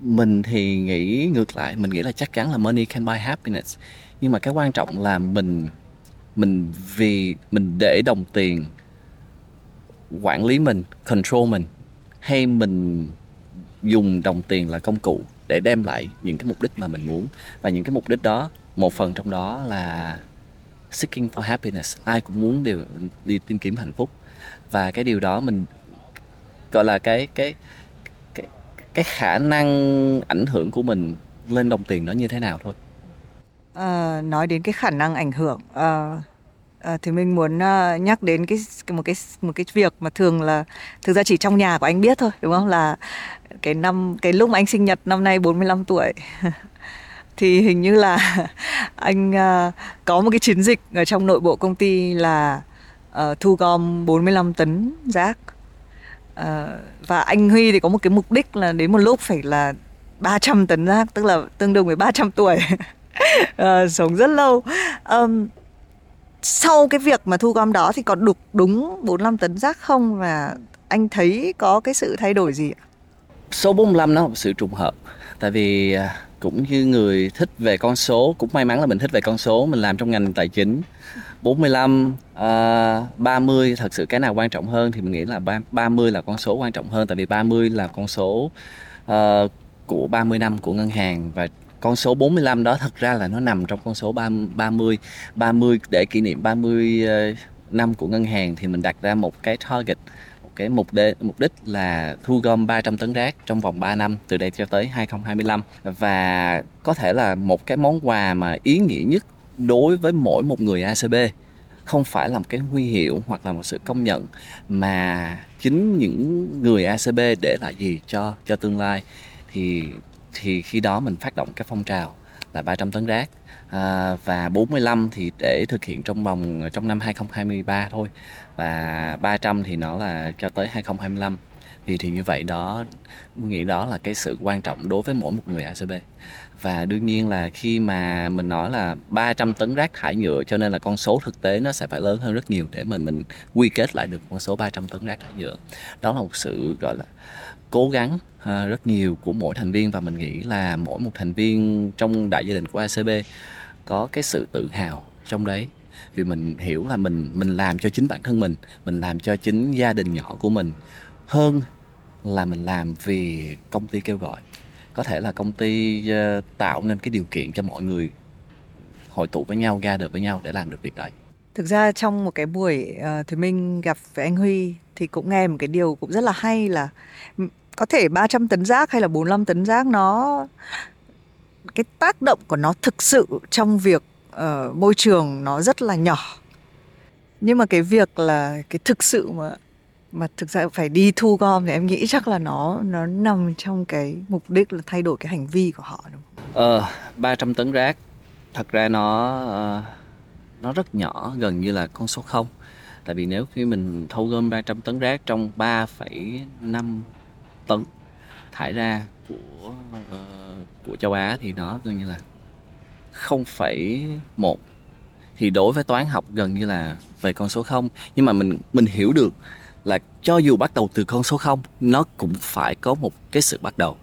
S2: Mình thì nghĩ ngược lại mình nghĩ là chắc chắn là money can buy happiness. Nhưng mà cái quan trọng là mình mình vì mình để đồng tiền quản lý mình control mình hay mình dùng đồng tiền là công cụ để đem lại những cái mục đích mà mình muốn. Và những cái mục đích đó một phần trong đó là seeking for happiness. Ai cũng muốn đều đi tìm kiếm hạnh phúc. Và cái điều đó mình gọi là cái cái cái cái khả năng ảnh hưởng của mình lên đồng tiền nó như thế nào thôi.
S1: À, nói đến cái khả năng ảnh hưởng à, à, thì mình muốn uh, nhắc đến cái một cái một cái việc mà thường là thực ra chỉ trong nhà của anh biết thôi đúng không? Là cái năm cái lúc mà anh sinh nhật năm nay 45 tuổi. Thì hình như là anh uh, có một cái chiến dịch ở trong nội bộ công ty là uh, thu gom 45 tấn rác. Uh, và anh Huy thì có một cái mục đích là đến một lúc phải là 300 tấn rác tức là tương đương với 300 tuổi. Uh, sống rất lâu. Um, sau cái việc mà thu gom đó thì còn đục đúng 45 tấn rác không? Và anh thấy có cái sự thay đổi gì ạ?
S2: Số 45 nó là một sự trùng hợp. Tại vì à, cũng như người thích về con số cũng may mắn là mình thích về con số mình làm trong ngành tài chính. 45 uh, 30 thật sự cái nào quan trọng hơn thì mình nghĩ là 30 là con số quan trọng hơn. Tại vì 30 là con số uh, của 30 năm của ngân hàng và con số 45 đó thật ra là nó nằm trong con số 30 30 để kỷ niệm 30 ờ, năm của ngân hàng thì mình đặt ra một cái target, một cái mục đích mục đích là thu gom 300 tấn rác trong vòng 3 năm từ đây cho tới 2025 và có thể là một cái món quà mà ý nghĩa nhất đối với mỗi một người ACB không phải là một cái huy hiệu hoặc là một sự công nhận mà chính những người ACB để lại gì cho cho tương lai. Thì thì khi đó mình phát động cái phong trào là 300 tấn rác. À, và 45 thì để thực hiện trong vòng trong năm 2023 thôi. Và 300 thì nó là cho tới 2025 thì thì như vậy đó nghĩ đó là cái sự quan trọng đối với mỗi một người ACB và đương nhiên là khi mà mình nói là 300 tấn rác thải nhựa cho nên là con số thực tế nó sẽ phải lớn hơn rất nhiều để mình mình quy kết lại được con số 300 tấn rác thải nhựa. Đó là một sự gọi là cố gắng à, rất nhiều của mỗi thành viên và mình nghĩ là mỗi một thành viên trong đại gia đình của ACB có cái sự tự hào trong đấy. Vì mình hiểu là mình mình làm cho chính bản thân mình mình làm cho chính gia đình nhỏ của mình hơn là mình làm vì công ty kêu gọi. Có thể là công ty uh, tạo nên cái điều kiện cho mọi người hội tụ với nhau ra được với nhau để làm được việc đấy
S1: thực ra trong một cái buổi ờ, uh, thì minh gặp với anh Huy thì cũng nghe một cái điều cũng rất là hay là ừ, có thể 300 tấn rác hay là 45 tấn rác nó cái tác động của nó thực sự trong việc uh, môi trường nó rất là nhỏ nhưng mà cái việc là cái thực sự mà mà thực ra phải đi thu gom thì em nghĩ chắc là nó nó nằm trong cái mục đích là thay đổi cái hành vi của họ đúng không?
S2: Ờ, 300 tấn rác thật ra nó uh, nó rất nhỏ gần như là con số không. Tại vì nếu khi mình thu gom 300 tấn rác trong 3,5 tấn thải ra của uh, của châu Á thì nó gần như là 0,1 thì đối với toán học gần như là về con số 0 nhưng mà mình mình hiểu được là cho dù bắt đầu từ con số 0 nó cũng phải có một cái sự bắt đầu.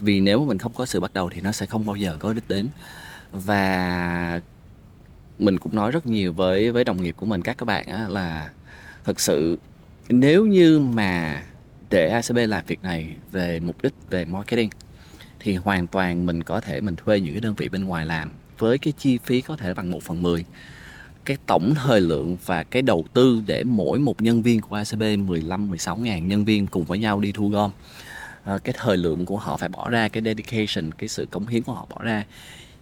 S2: Vì nếu mà mình không có sự bắt đầu thì nó sẽ không bao giờ có đích đến. Và mình cũng nói rất nhiều với với đồng nghiệp của mình các các bạn á, là thực sự nếu như mà để ACB làm việc này về mục đích về marketing thì hoàn toàn mình có thể mình thuê những cái đơn vị bên ngoài làm với cái chi phí có thể bằng 1 phần 10 cái tổng thời lượng và cái đầu tư để mỗi một nhân viên của ACB 15 16 ngàn nhân viên cùng với nhau đi thu gom à, cái thời lượng của họ phải bỏ ra cái dedication cái sự cống hiến của họ bỏ ra.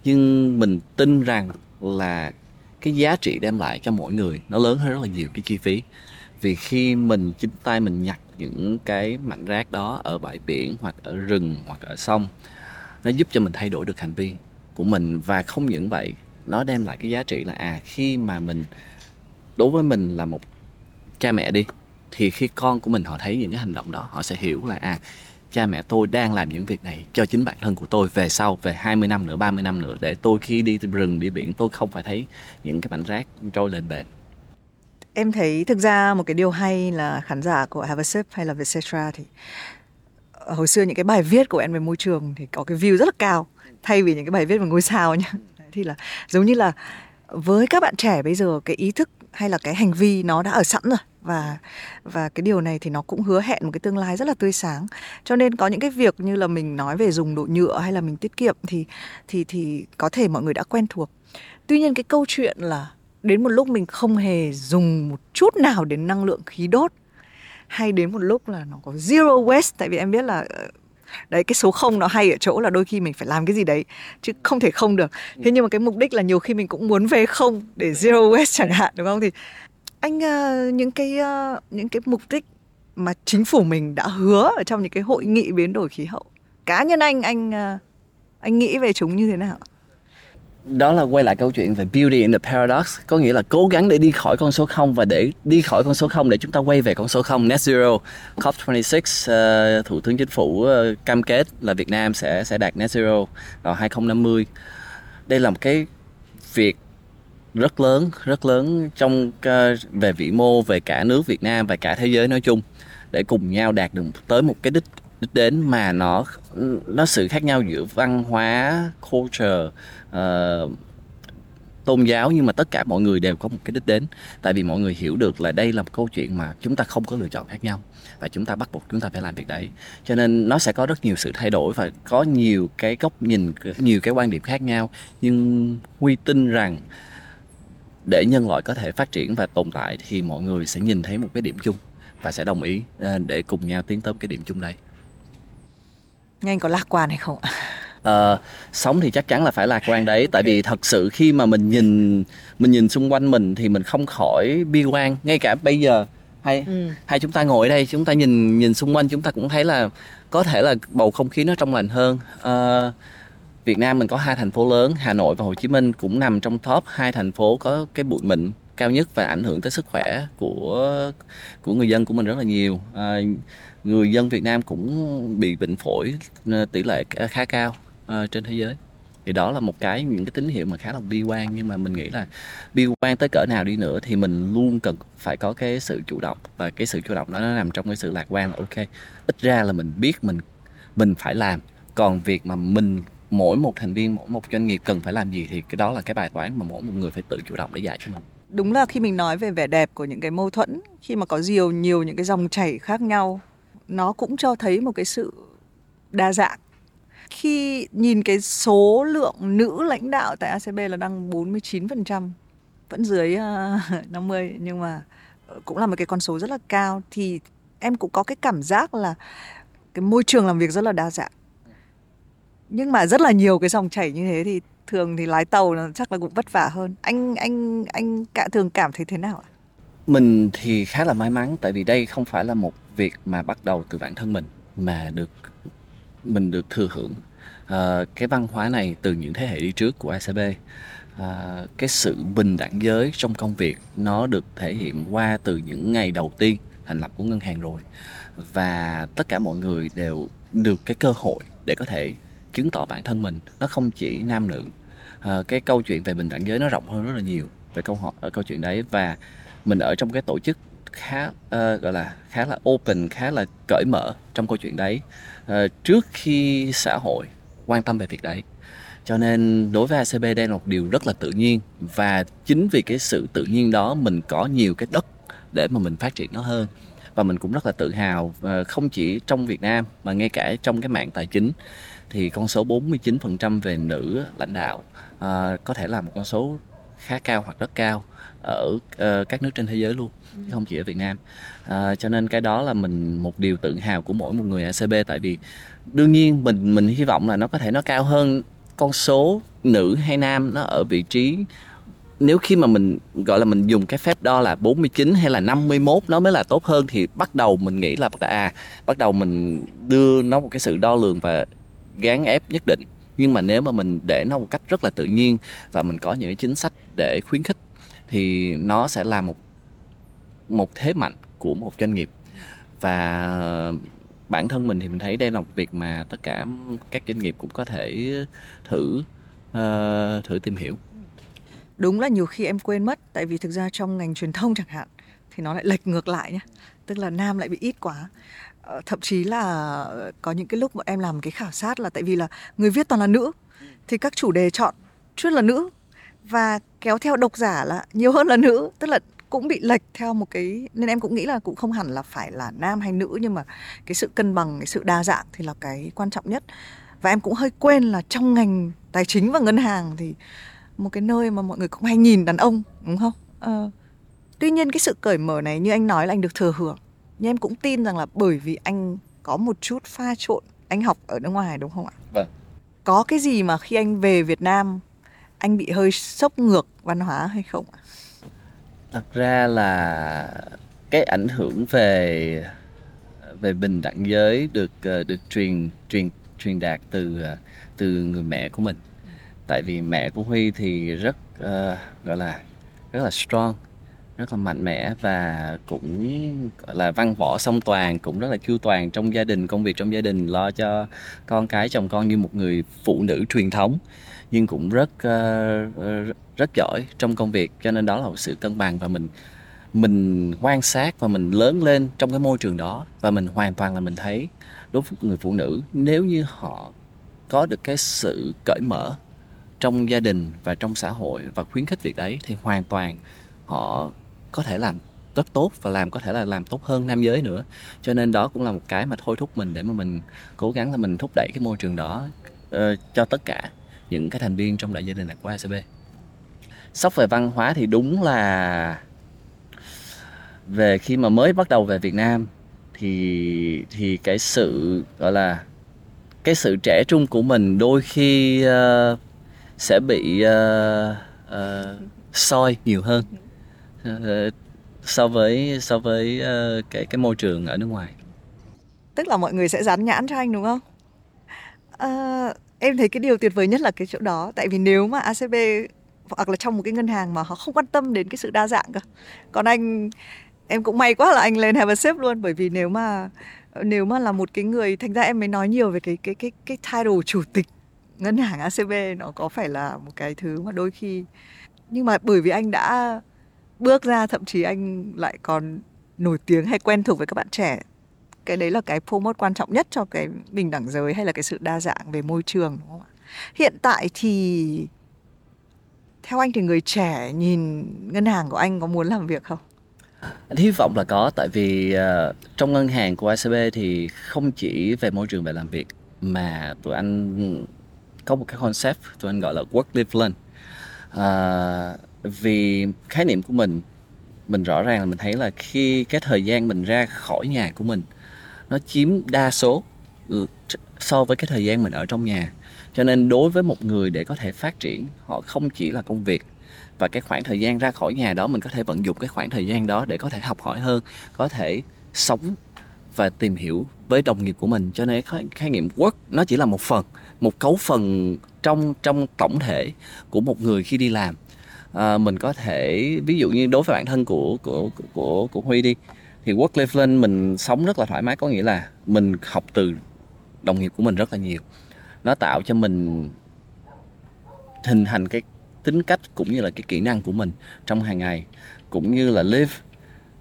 S2: Nhưng mình tin rằng là cái giá trị đem lại cho mỗi người nó lớn hơn rất là nhiều cái chi phí. Vì khi mình chính tay mình nhặt những cái mảnh rác đó ở bãi biển hoặc ở rừng hoặc ở sông, nó giúp cho mình thay đổi được hành vi của mình và không những vậy, nó đem lại cái giá trị là à khi mà mình, đối với mình là một cha mẹ đi, thì khi con của mình họ thấy những cái hành động đó, họ sẽ hiểu là à cha mẹ tôi đang làm những việc này cho chính bản thân của tôi về sau, về 20 năm nữa 30 năm nữa, để tôi khi đi rừng, đi biển, tôi không phải thấy những cái mảnh rác trôi lên bền.
S1: Em thấy thực ra một cái điều hay là khán giả của Have a Sip hay là Vietcetera thì ờ, hồi xưa những cái bài viết của em về môi trường thì có cái view rất là cao, thay vì những cái bài viết về ngôi sao nhá. Thì là giống như là với các bạn trẻ bây giờ cái ý thức hay là cái hành vi nó đã ở sẵn rồi và và cái điều này thì nó cũng hứa hẹn một cái tương lai rất là tươi sáng. Cho nên có những cái việc như là mình nói về dùng đồ nhựa hay là mình tiết kiệm thì thì thì có thể mọi người đã quen thuộc. Tuy nhiên cái câu chuyện là đến một lúc mình không hề dùng một chút nào đến năng lượng khí đốt, hay đến một lúc là nó có zero waste, tại vì em biết là ờ, đấy, cái số không nó hay ở chỗ là đôi khi mình phải làm cái gì đấy, chứ không thể không được. Thế nhưng mà cái mục đích là nhiều khi mình cũng muốn về không để zero waste chẳng hạn, đúng không? Thì anh uh, những cái uh, những cái mục đích mà chính phủ mình đã hứa ở trong những cái hội nghị biến đổi khí hậu. Cá nhân anh anh uh, anh nghĩ về chúng như thế nào?
S2: Đó là quay lại câu chuyện về beauty in the paradox có nghĩa là cố gắng để đi khỏi con số 0 và để đi khỏi con số 0 để chúng ta quay về con số 0 net zero COP26 uh, thủ tướng chính phủ uh, cam kết là Việt Nam sẽ sẽ đạt net zero vào 2050 đây là một cái việc rất lớn rất lớn trong ờ, về vĩ mô về cả nước Việt Nam và cả thế giới nói chung để cùng nhau đạt được tới một cái đích đích đến mà nó nó sự khác nhau giữa văn hóa culture uh, tôn giáo nhưng mà tất cả mọi người đều có một cái đích đến. Tại vì mọi người hiểu được là đây là một câu chuyện mà chúng ta không có lựa chọn khác nhau và chúng ta bắt buộc chúng ta phải làm việc đấy. Cho nên nó sẽ có rất nhiều sự thay đổi và có nhiều cái góc nhìn nhiều cái quan điểm khác nhau. Nhưng huy tin rằng để nhân loại có thể phát triển và tồn tại thì mọi người sẽ nhìn thấy một cái điểm chung và sẽ đồng ý ờ, để cùng nhau tiến tới cái điểm chung đây.
S1: Anh có lạc quan hay không ạ?
S2: Uh, sống thì chắc chắn là phải lạc quan đấy tại vì thật sự khi mà mình nhìn mình nhìn xung quanh mình thì mình không khỏi bi quan. Ngay cả bây giờ hay ừ. hay chúng ta ngồi ở đây chúng ta nhìn nhìn xung quanh chúng ta cũng thấy là có thể là bầu không khí nó trong lành hơn. Uh, Việt Nam mình có hai thành phố lớn Hà Nội và Hồ Chí Minh cũng nằm trong top hai thành phố có cái bụi mịn cao nhất và ảnh hưởng tới sức khỏe của của người dân của mình rất là nhiều. À, người dân Việt Nam cũng bị bệnh phổi à, tỷ lệ khá cao à, trên thế giới. Thì đó là một cái những cái tín hiệu mà khá là bi quan nhưng mà mình nghĩ là bi quan tới cỡ nào đi nữa thì mình luôn cần phải có cái sự chủ động và cái sự chủ động đó nó nằm trong cái sự lạc quan là ok ít ra là mình biết mình mình phải làm còn việc mà mình mỗi một thành viên mỗi một doanh nghiệp cần phải làm gì thì cái đó là cái bài toán mà mỗi một người phải tự chủ động để giải cho mình.
S1: Đúng là khi mình nói về vẻ đẹp của những cái mâu thuẫn khi mà có nhiều nhiều những cái dòng chảy khác nhau nó cũng cho thấy một cái sự đa dạng. Khi nhìn cái số lượng nữ lãnh đạo tại ACB là đang 49% vẫn dưới à, uh, 50 nhưng mà ờ, cũng là một cái con số rất là cao thì em cũng có cái cảm giác là cái môi trường làm việc rất là đa dạng nhưng mà rất là nhiều cái dòng chảy như thế thì thường thì lái tàu là chắc là cũng vất vả hơn. Anh anh anh cả thường cảm thấy thế nào ạ?
S2: Mình thì khá là may mắn tại vì đây không phải là một việc mà bắt đầu từ bản thân mình mà được mình được thừa hưởng à, cái văn hóa này từ những thế hệ đi trước của ACB à, ờ, cái sự bình đẳng giới trong công việc nó được thể hiện qua từ những ngày đầu tiên thành lập của ngân hàng rồi. Và tất cả mọi người đều được cái cơ hội để có thể chứng tỏ bản thân mình nó không chỉ nam nữ. À, cái câu chuyện về bình đẳng giới nó rộng hơn rất là nhiều về câu hỏi ở câu chuyện đấy và mình ở trong cái tổ chức khá uh, gọi là khá là open khá là cởi mở trong câu chuyện đấy uh, trước khi xã hội quan tâm về việc đấy. Cho nên đối với ACB đây là một điều rất là tự nhiên và chính vì cái sự tự nhiên đó mình có nhiều cái đất để mà mình phát triển nó hơn. Và mình cũng rất là tự hào uh, không chỉ trong Việt Nam mà ngay cả trong cái mạng tài chính thì con số 49% về nữ lãnh đạo uh, có thể là một con số khá cao hoặc rất cao ở uh, các nước trên thế giới luôn chứ không chỉ ở Việt Nam. Uh, cho nên cái đó là mình một điều tự hào của mỗi một người ACB tại vì đương nhiên mình mình hy vọng là nó có thể nó cao hơn con số nữ hay nam nó ở vị trí. Nếu khi mà mình gọi là mình dùng cái phép đo là 49 hay là 51 nó mới là tốt hơn thì bắt đầu mình nghĩ là à bắt đầu mình đưa nó một cái sự đo lường và gán ép nhất định. Nhưng mà nếu mà mình để nó một cách rất là tự nhiên và mình có những cái chính sách để khuyến khích thì nó sẽ là một một thế mạnh của một doanh nghiệp. Và bản thân mình thì mình thấy đây là một việc mà tất cả các doanh nghiệp cũng có thể thử uh, thử tìm hiểu.
S1: Đúng là nhiều khi em quên mất tại vì thực ra trong ngành truyền thông chẳng hạn thì nó lại lệch ngược lại nhé tức là nam lại bị ít quá. Ờ, thậm chí là ờ, có những cái lúc mà em làm cái khảo sát là tại vì là người viết toàn là nữ thì các chủ đề chọn chuyên là nữ và kéo theo độc giả là nhiều hơn là nữ tức là cũng bị lệch theo một cái nên em cũng nghĩ là cũng không hẳn là phải là nam hay nữ nhưng mà cái sự cân bằng cái sự đa dạng thì là cái quan trọng nhất. Và em cũng hơi quên là trong ngành tài chính và ngân hàng thì một cái nơi mà mọi người cũng hay nhìn đàn ông đúng không? À, tuy nhiên cái sự cởi mở này như anh nói là anh được thừa hưởng nhưng em cũng tin rằng là bởi vì anh có một chút pha trộn anh học ở nước ngoài đúng không ạ?
S2: Vâng.
S1: Có cái gì mà khi anh về Việt Nam anh bị hơi sốc ngược văn hóa hay không ạ?
S2: Thật ra là cái ảnh hưởng về về bình đẳng giới được ờ, được truyền truyền truyền đạt từ ờ, từ người mẹ của mình. Tại vì mẹ của Huy thì rất uh, gọi là rất là strong rất là mạnh mẽ và cũng gọi là văn võ song toàn cũng rất là chu toàn trong gia đình công việc trong gia đình lo cho con cái chồng con như một người phụ nữ truyền thống. Nhưng cũng rất uh, rất giỏi trong công việc cho nên đó là một sự cân bằng và mình mình quan sát và mình lớn lên trong cái môi trường đó và mình hoàn toàn là mình thấy đối với người phụ nữ. Nếu như họ có được cái sự cởi mở trong gia đình và trong xã hội và khuyến khích việc đấy thì hoàn toàn họ có thể làm rất tốt và làm có thể là làm tốt hơn nam giới nữa. Cho nên đó cũng là một cái mà thôi thúc mình để mà mình cố gắng là mình thúc đẩy cái môi trường đó uh, cho tất cả những cái thành viên trong đại gia đình của ACB sốc về văn hóa thì đúng là về khi mà mới bắt đầu về Việt Nam thì thì cái sự gọi là cái sự trẻ trung của mình đôi khi uh, sẽ bị uh, uh, soi nhiều hơn. Ờ, so với so với uh, cái cái môi trường ở nước ngoài.
S1: Tức là mọi người sẽ dán nhãn cho anh đúng không? Uh, em thấy cái điều tuyệt vời nhất là cái chỗ đó. Tại vì nếu mà ACB hoặc là trong một cái ngân hàng mà họ không quan tâm đến cái sự đa dạng cơ còn anh em cũng may quá là anh lên have a sip luôn. Bởi vì nếu mà nếu mà là một cái người thành ra em mới nói nhiều về cái cái cái cái title chủ tịch ngân hàng ACB nó có phải là một cái thứ mà đôi khi nhưng mà bởi vì anh đã bước ra thậm chí anh lại còn nổi tiếng hay quen thuộc với các bạn trẻ. Cái đấy là cái promote quan trọng nhất cho cái bình đẳng giới hay là cái sự đa dạng về môi trường đúng không ạ? Hiện tại thì theo anh thì người trẻ nhìn ngân hàng của anh có muốn làm việc không?
S2: Anh hy vọng là có tại vì uh, trong ngân hàng của ACB thì không chỉ về môi trường về làm việc mà tụi anh có một cái concept tụi anh gọi là work live learn à, vì khái niệm của mình mình rõ ràng là mình thấy là khi cái thời gian mình ra khỏi nhà của mình nó chiếm đa số ừ, so với cái thời gian mình ở trong nhà. Cho nên đối với một người để có thể phát triển họ không chỉ là công việc và cái khoảng thời gian ra khỏi nhà đó mình có thể vận dụng cái khoảng thời gian đó để có thể học hỏi hơn có thể sống và tìm hiểu với đồng nghiệp của mình. Cho nên khái, khái niệm work nó chỉ là một phần một cấu phần trong trong tổng thể của một người khi đi làm. À, mình có thể ví dụ như đối với bản thân của của của của Huy đi thì work life lên mình sống rất là thoải mái có nghĩa là mình học từ đồng nghiệp của mình rất là nhiều. Nó tạo cho mình hình thành cái tính cách cũng như là cái kỹ năng của mình trong hàng ngày cũng như là live.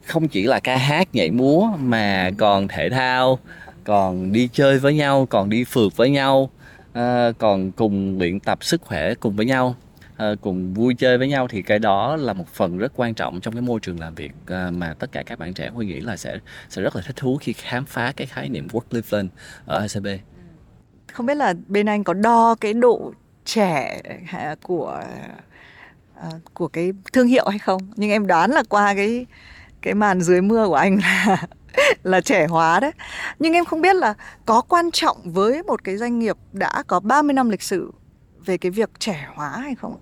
S2: Không chỉ là ca hát nhảy múa mà còn thể thao còn đi chơi với nhau còn đi phượt với nhau à, còn cùng luyện tập sức khỏe cùng với nhau à, cùng vui chơi với nhau thì cái đó là một phần rất quan trọng trong cái môi trường làm việc à, mà tất cả các bạn trẻ huy nghĩ là sẽ sẽ rất là thích thú khi khám phá cái khái niệm work life balance ở ACB ừ.
S1: không biết là bên anh có đo cái độ trẻ à, của à, của cái thương hiệu hay không? Nhưng em đoán là qua cái cái màn dưới mưa của anh là là trẻ hóa đấy. Nhưng em không biết là có quan trọng với một cái doanh nghiệp đã có 30 năm lịch sử về cái việc trẻ hóa hay không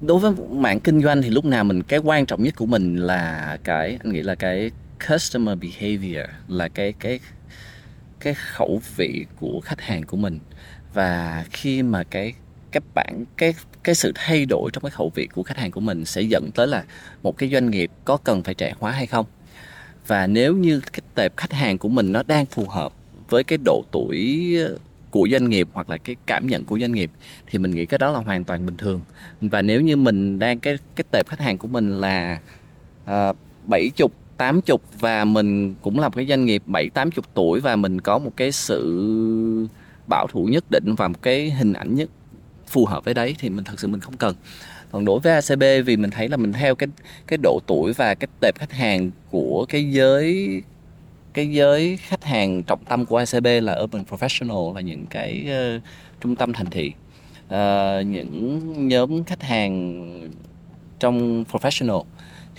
S2: đối với mạng kinh doanh thì lúc nào mình, cái quan trọng nhất của mình là cái, anh nghĩ là cái customer behavior, là cái cái cái khẩu vị của khách hàng của mình. Và khi mà cái các bạn cái cái sự thay đổi trong cái khẩu vị của khách hàng của mình sẽ dẫn tới là một cái doanh nghiệp có cần phải trẻ hóa hay không và nếu như cái tệp khách hàng của mình nó đang phù hợp với cái độ tuổi ờ, của doanh nghiệp hoặc là cái cảm nhận của doanh nghiệp, thì mình nghĩ cái đó là hoàn toàn bình thường. Và nếu như mình đang, cái cái tệp khách hàng của mình là ờ, bảy chục, tám chục và mình cũng là một cái doanh nghiệp bảy, tám chục tuổi và mình có một cái sự bảo thủ nhất định và một cái hình ảnh nhất phù hợp với đấy, thì mình thật sự mình không cần còn đối với ACB vì mình thấy là mình theo cái cái độ tuổi và cái tệp khách hàng của cái giới cái giới khách hàng trọng tâm của ACB là urban professional là những cái uh, trung tâm thành thị. Uh, những nhóm khách hàng trong professional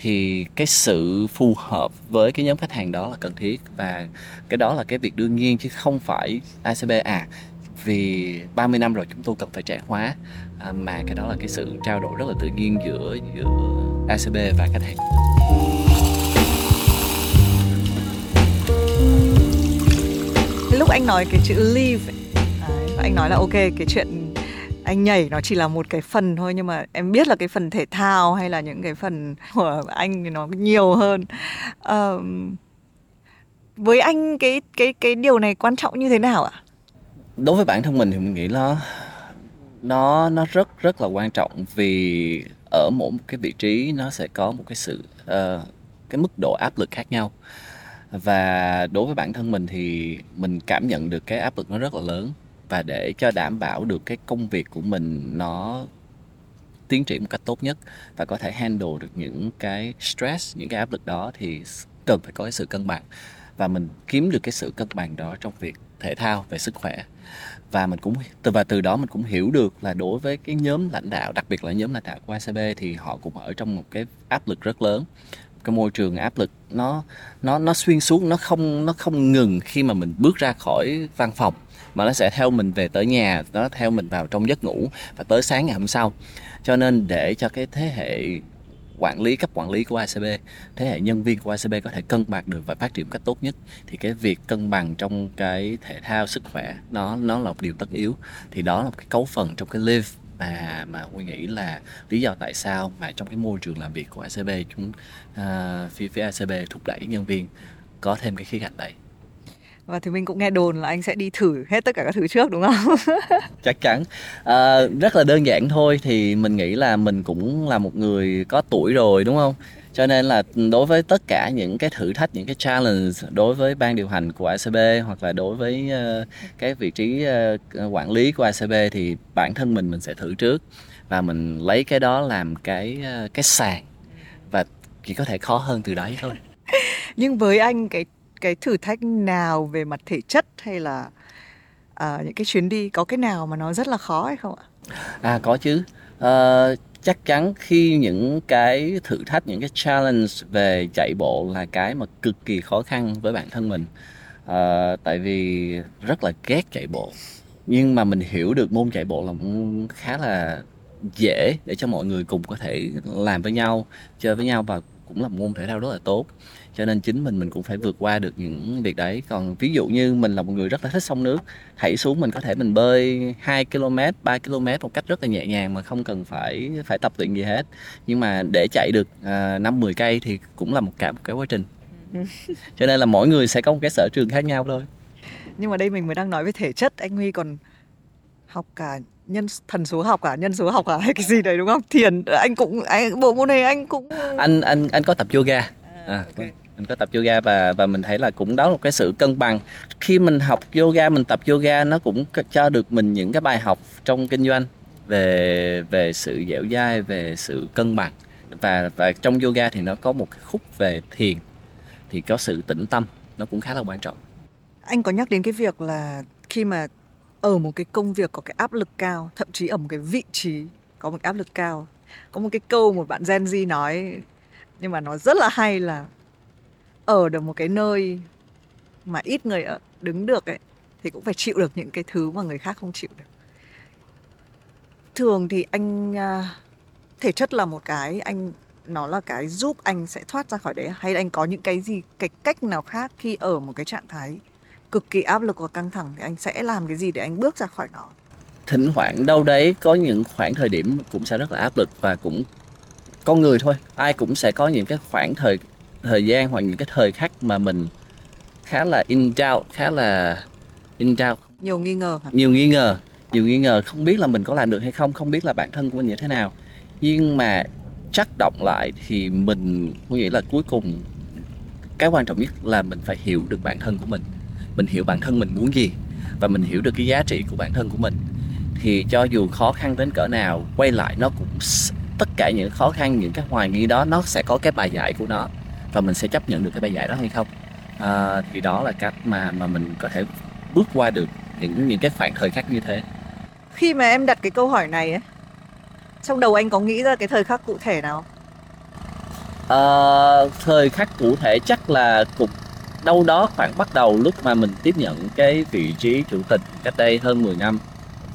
S2: thì cái sự phù hợp với cái nhóm khách hàng đó là cần thiết và cái đó là cái việc đương nhiên chứ không phải ACB à vì 30 năm rồi chúng tôi cần phải trẻ hóa. À, mà cái đó là cái sự trao đổi rất là tự nhiên giữa giữa ACB và khách hàng.
S1: Lúc anh nói cái chữ leave và anh nói là ok cái chuyện anh nhảy nó chỉ là một cái phần thôi nhưng mà em biết là cái phần thể thao hay là những cái phần của anh thì nó nhiều hơn. Um, với anh cái cái cái điều này quan trọng như thế nào ạ?
S2: Đối với bản thân mình thì mình nghĩ nó nó nó rất rất là quan trọng vì ở mỗi một cái vị trí nó sẽ có một cái sự uh, cái mức độ áp lực khác nhau. Và đối với bản thân mình thì mình cảm nhận được cái áp lực nó rất là lớn. Và để cho đảm bảo được cái công việc của mình nó tiến triển một cách tốt nhất và có thể handle được những cái stress những cái áp lực đó thì cần phải có cái sự cân bằng. Và mình kiếm được cái sự cân bằng đó trong việc thể thao về sức khỏe và mình cũng, từ, và từ đó mình cũng hiểu được là đối với cái nhóm lãnh đạo, đặc biệt là nhóm lãnh đạo của ACB thì họ cũng ở trong một cái áp lực rất lớn. Cái môi trường áp lực nó nó nó xuyên suốt, nó không nó không ngừng khi mà mình bước ra khỏi văn phòng, mà nó sẽ theo mình về tới nhà, nó theo mình vào trong giấc ngủ và tới sáng ngày hôm sau. Cho nên để cho cái thế hệ quản lý cấp quản lý của ACB thế hệ nhân viên của ACB có thể cân bằng được và phát triển cách tốt nhất. Thì cái việc cân bằng trong cái thể thao sức khỏe nó nó là một điều tất yếu. Thì đó là một cái cấu phần trong cái live mà mà tôi nghĩ là lý do tại sao mà trong cái môi trường làm việc của ACB chúng uh, phía phía ACB thúc đẩy nhân viên có thêm cái khía cạnh đấy
S1: và thì mình cũng nghe đồn là anh sẽ đi thử hết tất cả các thứ trước đúng không?
S2: Chắc chắn. À, rất là đơn giản thôi thì mình nghĩ là mình cũng là một người có tuổi rồi đúng không? Cho nên là đối với tất cả những cái thử thách những cái challenge đối với ban điều hành của ACB hoặc là đối với uh, cái vị trí uh, quản lý của ACB thì bản thân mình mình sẽ thử trước. Và mình lấy cái đó làm cái uh, cái sàn. Và chỉ có thể khó hơn từ đấy thôi.
S1: Nhưng với anh cái cái thử thách nào về mặt thể chất hay là uh, những cái chuyến đi có cái nào mà nó rất là khó hay không ạ?
S2: À có chứ. Uh, chắc chắn khi những cái thử thách những cái challenge về chạy bộ là cái mà cực kỳ khó khăn với bản thân mình à, tại vì rất là ghét chạy bộ nhưng mà mình hiểu được môn chạy bộ là môn khá là dễ để cho mọi người cùng có thể làm với nhau chơi với nhau và cũng là môn thể thao rất là tốt cho nên chính mình mình cũng phải vượt qua được những việc đấy. Còn ví dụ như mình là một người rất là thích sông nước hãy xuống mình có thể mình bơi 2 km 3 km một cách rất là nhẹ nhàng mà không cần phải phải tập luyện gì hết. Nhưng mà để chạy được à, năm 10 cây thì cũng là một cả một cái quá trình. Cho nên là mỗi người sẽ có một cái sở trường khác nhau thôi.
S1: Nhưng mà đây mình mới đang nói về thể chất anh Huy còn học cả nhân thần số học cả nhân số học cả hay cái gì đấy đúng không? Thiền anh cũng anh bộ môn này anh cũng
S2: anh anh anh có tập yoga à, okay mình có tập yoga và và mình thấy là cũng đó là một cái sự cân bằng. Khi mình học yoga mình tập yoga nó cũng cho được mình những cái bài học trong kinh doanh về về sự dẻo dai về sự cân bằng. Và và trong yoga thì nó có một cái khúc về thiền thì có sự tĩnh tâm nó cũng khá là quan trọng.
S1: Anh có nhắc đến cái việc là khi mà ở một cái công việc có cái áp lực cao thậm chí ở một cái vị trí có một áp lực cao có một cái câu một bạn Gen Z nói nhưng mà nó rất là hay là ở được một cái nơi mà ít người ở, đứng được ấy thì cũng phải chịu được những cái thứ mà người khác không chịu được. Thường thì anh à, thể chất là một cái anh nó là cái giúp anh sẽ thoát ra khỏi đấy. Hay anh có những cái gì cái cách nào khác khi ở một cái trạng thái cực kỳ áp lực và căng thẳng thì anh sẽ làm cái gì để anh bước ra khỏi nó?
S2: Thỉnh thoảng đâu đấy có những khoảng thời điểm cũng sẽ rất là áp lực và cũng con người thôi. Ai cũng sẽ có những cái khoảng thời thời gian hoặc những cái thời khắc mà mình khá là in doubt khá là in doubt.
S1: Nhiều nghi ngờ hả?
S2: nhiều nghi ngờ nhiều nghi ngờ. Không biết là mình có làm được hay không không biết là bản thân của mình như thế nào. Nhưng mà chắc động lại thì mình nghĩ là cuối cùng cái quan trọng nhất là mình phải hiểu được bản thân của mình. Mình hiểu bản thân mình muốn gì và mình hiểu được cái giá trị của bản thân của mình. Thì cho dù khó khăn đến cỡ nào quay lại nó cũng tất cả những khó khăn những cái hoài nghi đó nó sẽ có cái bài giải của nó và mình sẽ chấp nhận được cái bài giải đó hay không. À, thì đó là cách mà mà mình có thể bước qua được những những cái khoảng thời khắc như thế.
S1: Khi mà em đặt cái câu hỏi này ấy trong đầu anh có nghĩ ra cái thời khắc cụ thể nào?
S2: À, thời khắc cụ thể chắc là cục đâu đó khoảng bắt đầu lúc mà mình tiếp nhận cái vị trí chủ tịch cách đây hơn 10 năm.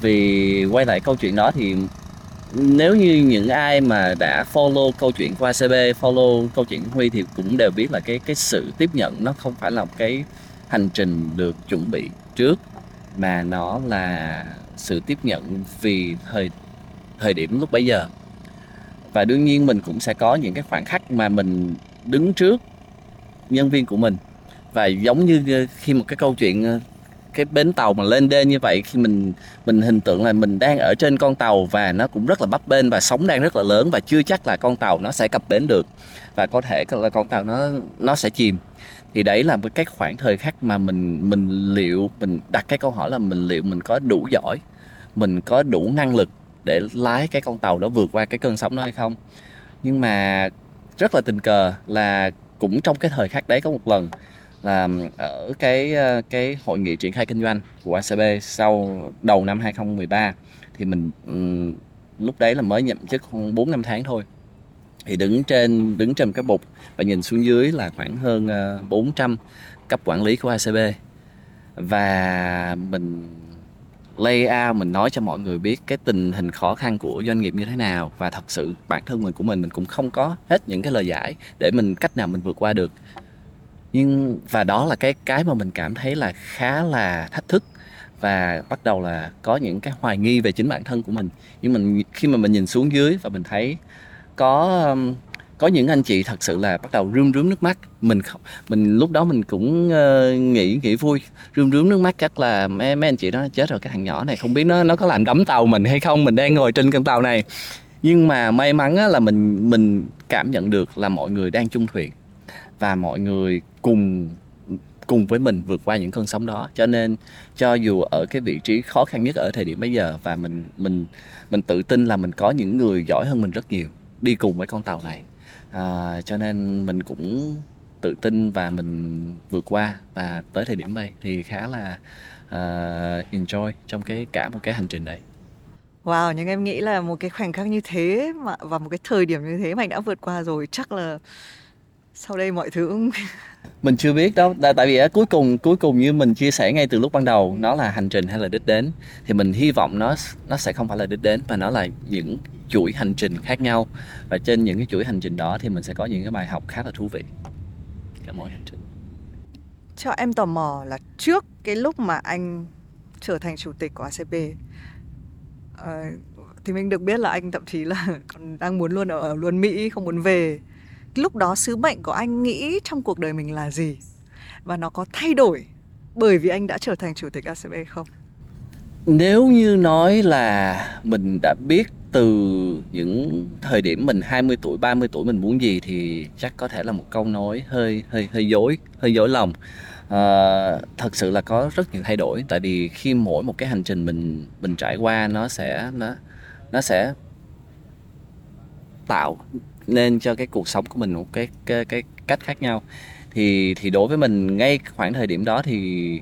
S2: Vì quay lại câu chuyện đó thì nếu như những ai mà đã follow câu chuyện của ACB, follow câu chuyện của Huy thì cũng đều biết là cái cái sự tiếp nhận nó không phải là một cái hành trình được chuẩn bị trước mà nó là sự tiếp nhận vì thời thời điểm lúc bấy giờ. Và đương nhiên mình cũng sẽ có những cái khoảng khắc mà mình đứng trước nhân viên của mình. Và giống như ờ, khi một cái câu chuyện ờ, cái bến tàu mà lên đên như vậy khi mình mình hình tượng là mình đang ở trên con tàu và nó cũng rất là bấp bênh và sóng đang rất là lớn và chưa chắc là con tàu nó sẽ cập bến được và có thể là con tàu nó nó sẽ chìm. Thì đấy là một cái khoảng thời khắc mà mình mình liệu, mình đặt cái câu hỏi là mình liệu mình có đủ giỏi, mình có đủ năng lực để lái cái con tàu đó vượt qua cái cơn sóng đó hay không. Nhưng mà rất là tình cờ là cũng trong cái thời khắc đấy có một lần là ở cái cái hội nghị triển khai kinh doanh của ACB sau đầu năm 2013 thì mình lúc đấy là mới nhậm chức khoảng 4 năm tháng thôi. Thì đứng trên đứng trên cái bục và nhìn xuống dưới là khoảng hơn 400 cấp quản lý của ACB và mình lay out, mình nói cho mọi người biết cái tình hình khó khăn của doanh nghiệp như thế nào và thật sự bản thân mình của mình mình cũng không có hết những cái lời giải để mình, cách nào mình vượt qua được nhưng và đó là cái cái mà mình cảm thấy là khá là thách thức và bắt đầu là có những cái hoài nghi về chính bản thân của mình. Nhưng mình khi mà mình nhìn xuống dưới và mình thấy có um, có những anh chị thật sự là bắt đầu rơm rướm nước mắt. Mình không mình lúc đó mình cũng uh, nghĩ nghĩ vui rơm rướm nước mắt. Chắc là mấy mấy anh chị đó chết rồi cái thằng nhỏ này không biết nó nó có làm đắm tàu mình hay không. Mình đang ngồi trên con tàu này. Nhưng mà may mắn là mình mình cảm nhận được là mọi người đang chung thuyền và mọi người cùng cùng với mình vượt qua những cơn sóng đó. Cho nên cho dù ở cái vị trí khó khăn nhất ở thời điểm bây giờ và mình mình mình tự tin là mình có những người giỏi hơn mình rất nhiều đi cùng với con tàu này. À, cho nên mình cũng tự tin và mình vượt qua và tới thời điểm đây thì khá là uh, enjoy trong cái cả một cái hành trình đấy.
S1: Wow, nhưng em nghĩ là một cái khoảnh khắc như thế mà và một cái thời điểm như thế mà anh đã vượt qua rồi chắc là sau đây mọi thứ cũng
S2: mình chưa biết đâu tại vì cuối cùng cuối cùng như mình chia sẻ ngay từ lúc ban đầu nó là hành trình hay là đích đến thì mình hy vọng nó nó sẽ không phải là đích đến mà nó là những chuỗi hành trình khác nhau. Và trên những cái chuỗi hành trình đó thì mình sẽ có những cái bài học khá là thú vị. Cả mỗi hành trình.
S1: Cho em tò mò là trước cái lúc mà anh trở thành chủ tịch của ACP uh, ờ, thì mình được biết là anh thậm chí là còn đang muốn luôn ở, ở luôn Mỹ không muốn về lúc đó sứ mệnh của anh nghĩ trong cuộc đời mình là gì và nó có thay đổi bởi vì anh đã trở thành chủ tịch ACB không?
S2: Nếu như nói là mình đã biết từ những thời điểm mình 20 tuổi, 30 tuổi mình muốn gì thì chắc có thể là một câu nói hơi hơi hơi dối, hơi dối lòng. À, thật sự là có rất nhiều thay đổi tại vì khi mỗi một cái hành trình mình mình trải qua nó sẽ nó nó sẽ tạo nên cho cái cuộc sống của mình một cái cái, cái cách khác nhau. Thì thì đối với mình ngay khoảng thời điểm đó thì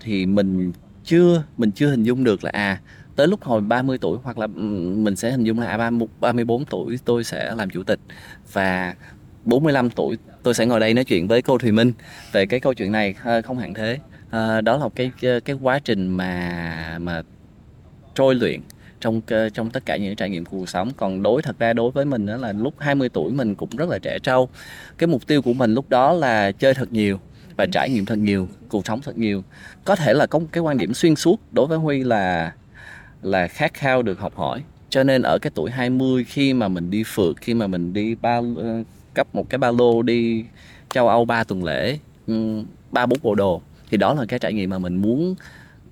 S2: thì mình chưa mình chưa hình dung được là à tới lúc hồi 30 tuổi hoặc là mình sẽ hình dung là à 30, 34 tuổi tôi sẽ làm chủ tịch và 45 tuổi tôi sẽ ngồi đây nói chuyện với cô Thùy Minh về cái câu chuyện này ờ, không hẳn thế. À, đó là cái cái quá trình mà mà trôi luyện trong trong tất cả những trải nghiệm cuộc sống. Còn đối, thật ra đối với mình đó là lúc 20 tuổi mình cũng rất là trẻ trâu. Cái mục tiêu của mình lúc đó là chơi thật nhiều và trải nghiệm thật nhiều, cuộc sống thật nhiều. Có thể là có một cái quan điểm xuyên suốt đối với Huy là là khát khao được học hỏi. Cho nên ở cái tuổi 20 khi mà mình đi phượt, khi mà mình đi ba ờ, cấp một cái ba lô đi châu Âu ba tuần lễ ba bốn bộ đồ, thì đó là cái trải nghiệm mà mình muốn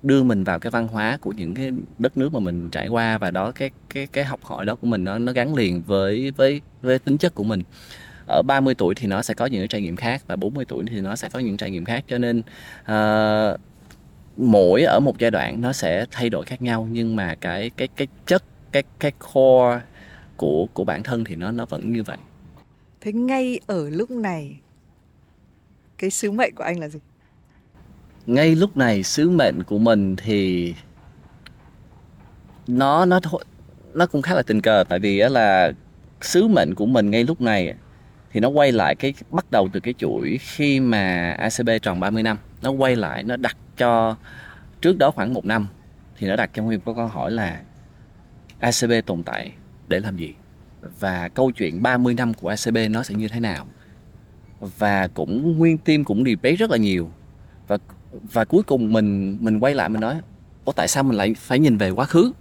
S2: đưa mình vào cái văn hóa của những cái đất nước mà mình trải qua và đó cái cái cái học hỏi đó của mình nó nó gắn liền với với với tính chất của mình ở 30 tuổi thì nó sẽ có những cái trải nghiệm khác và 40 tuổi thì nó sẽ có những trải nghiệm khác cho nên uh, mỗi ở một giai đoạn nó sẽ thay đổi khác nhau nhưng mà cái cái cái chất cái cái core của của bản thân thì nó nó vẫn như vậy.
S1: Thế ngay ở lúc này cái sứ mệnh của anh là gì?
S2: Ngay lúc này sứ mệnh của mình thì nó nó thôi, nó cũng khá là tình cờ, tại vì là sứ mệnh của mình ngay lúc này thì nó quay lại cái, bắt đầu từ cái chuỗi khi mà ACB tròn 30 năm. Nó quay lại, nó đặt cho trước đó khoảng một năm thì nó đặt cho Nguyên có câu hỏi là ACB tồn tại để làm gì? Và câu chuyện 30 năm của ACB nó sẽ như thế nào? Và cũng, nguyên team cũng debate rất là nhiều. Và và cuối cùng mình mình quay lại mình nói, Ủa, tại sao mình lại phải nhìn về quá khứ?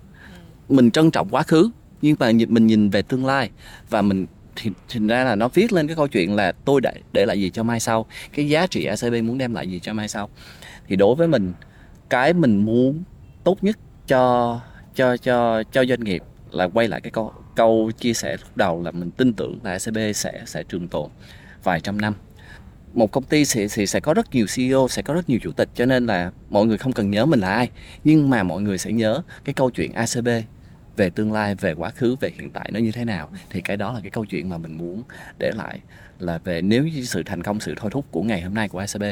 S2: Mình trân trọng quá khứ, nhưng mà mình nhìn về tương lai. Và mình, thì thì ra là nó viết lên cái câu chuyện là tôi để để lại gì cho mai sau? Cái giá trị ACB muốn đem lại gì cho mai sau? Thì đối với mình, cái mình muốn tốt nhất cho cho cho cho doanh nghiệp là quay lại cái câu câu chia sẻ lúc đầu là mình tin tưởng là ACB sẽ sẽ trường tồn vài trăm năm một công ty sẽ sẽ sẽ có rất nhiều CEO sẽ có rất nhiều chủ tịch, cho nên là mọi người không cần nhớ mình là ai. Nhưng mà mọi người sẽ nhớ cái câu chuyện ACB về tương lai, về quá khứ, về hiện tại nó như thế nào. Thì cái đó là cái câu chuyện mà mình muốn để lại là về nếu như sự thành công, sự thôi thúc của ngày hôm nay của ACB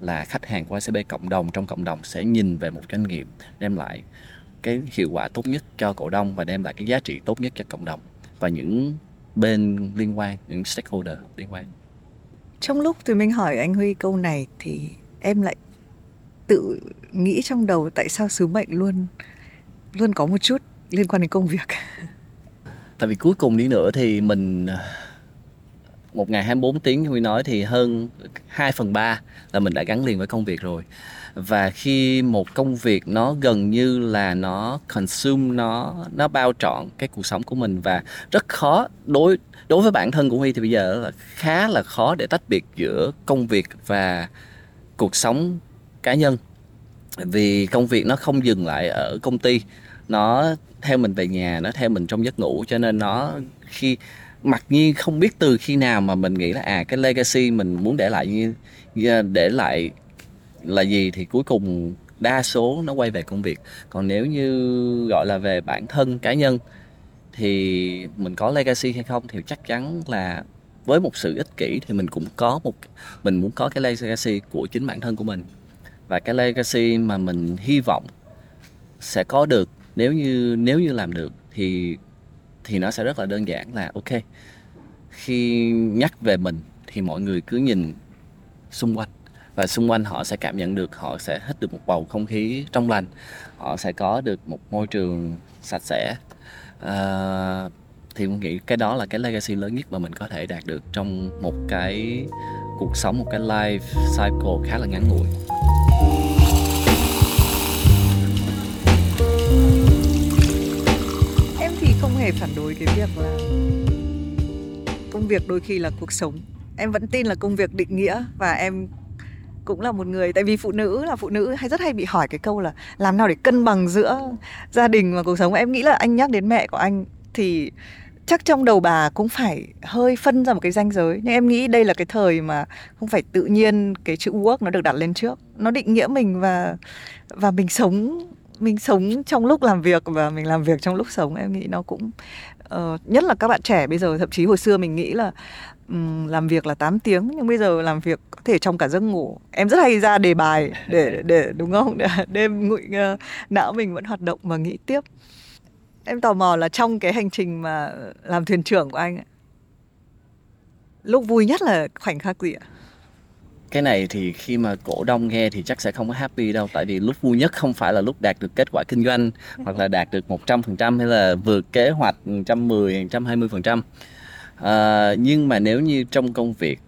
S2: là khách hàng của ACB cộng đồng trong cộng đồng sẽ nhìn về một doanh nghiệp đem lại cái hiệu quả tốt nhất cho cổ đông và đem lại cái giá trị tốt nhất cho cộng đồng và những bên liên quan, những stakeholder liên quan
S1: trong lúc tụi mình hỏi anh Huy câu này thì em lại tự nghĩ trong đầu tại sao sứ mệnh luôn luôn có một chút liên quan đến công việc.
S2: Tại vì cuối cùng đi nữa thì mình một ngày 24 tiếng Huy nói thì hơn 2 phần 3 là mình đã gắn liền với công việc rồi. Và khi một công việc nó gần như là nó consume, nó nó bao trọn cái cuộc sống của mình và rất khó đối đối với bản thân của Huy thì bây giờ là khá là khó để tách biệt giữa công việc và cuộc sống cá nhân. Vì công việc nó không dừng lại ở công ty, nó theo mình về nhà, nó theo mình trong giấc ngủ, cho nên nó khi mặc nhiên không biết từ khi nào mà mình nghĩ là à cái legacy mình muốn để lại như à, để lại là gì thì cuối cùng đa số nó quay về công việc. Còn nếu như gọi là về bản thân cá nhân thì mình có legacy hay không thì chắc chắn là với một sự ích kỷ thì mình cũng có một, mình muốn có cái legacy của chính bản thân của mình. Và cái legacy mà mình hy vọng sẽ có được, nếu như nếu như làm được thì thì nó sẽ rất là đơn giản là ok khi nhắc về mình thì mọi người cứ nhìn xung quanh và xung quanh họ sẽ cảm nhận được họ sẽ hít được một bầu không khí trong lành họ sẽ có được một môi trường sạch sẽ. À, thì mình nghĩ cái đó là cái legacy lớn nhất mà mình có thể đạt được trong một cái cuộc sống một cái life cycle khá là ngắn ngủi.
S1: Hề phản đối cái việc là công việc đôi khi là cuộc sống. Em vẫn tin là công việc định nghĩa và em cũng là một người, tại vì phụ nữ là phụ nữ hay rất hay bị hỏi cái câu là làm nào để cân bằng giữa gia đình và cuộc sống. Em nghĩ là anh nhắc đến mẹ của anh thì chắc trong đầu bà cũng phải hơi phân ra một cái ranh giới. Nhưng em nghĩ đây là cái thời mà không phải tự nhiên cái chữ work nó được đặt lên trước. Nó định nghĩa mình và và mình sống mình sống trong lúc làm việc và mình làm việc trong lúc sống em nghĩ nó cũng uh, nhất là các bạn trẻ bây giờ thậm chí hồi xưa mình nghĩ là um, làm việc là 8 tiếng nhưng bây giờ làm việc có thể trong cả giấc ngủ. Em rất hay ra đề bài để để đúng không? Để đêm ngụy uh, ờ, não mình vẫn hoạt động và nghĩ tiếp. Em tò mò là trong cái hành trình mà làm thuyền trưởng của anh ấy, lúc vui nhất là khoảnh khắc gì ạ?
S2: Cái này thì khi mà cổ đông nghe thì chắc sẽ không có happy đâu tại vì lúc vui nhất không phải là lúc đạt được kết quả kinh doanh hoặc là đạt được 100% hay là vượt kế hoạch 110, 120%. À, nhưng mà nếu như trong công việc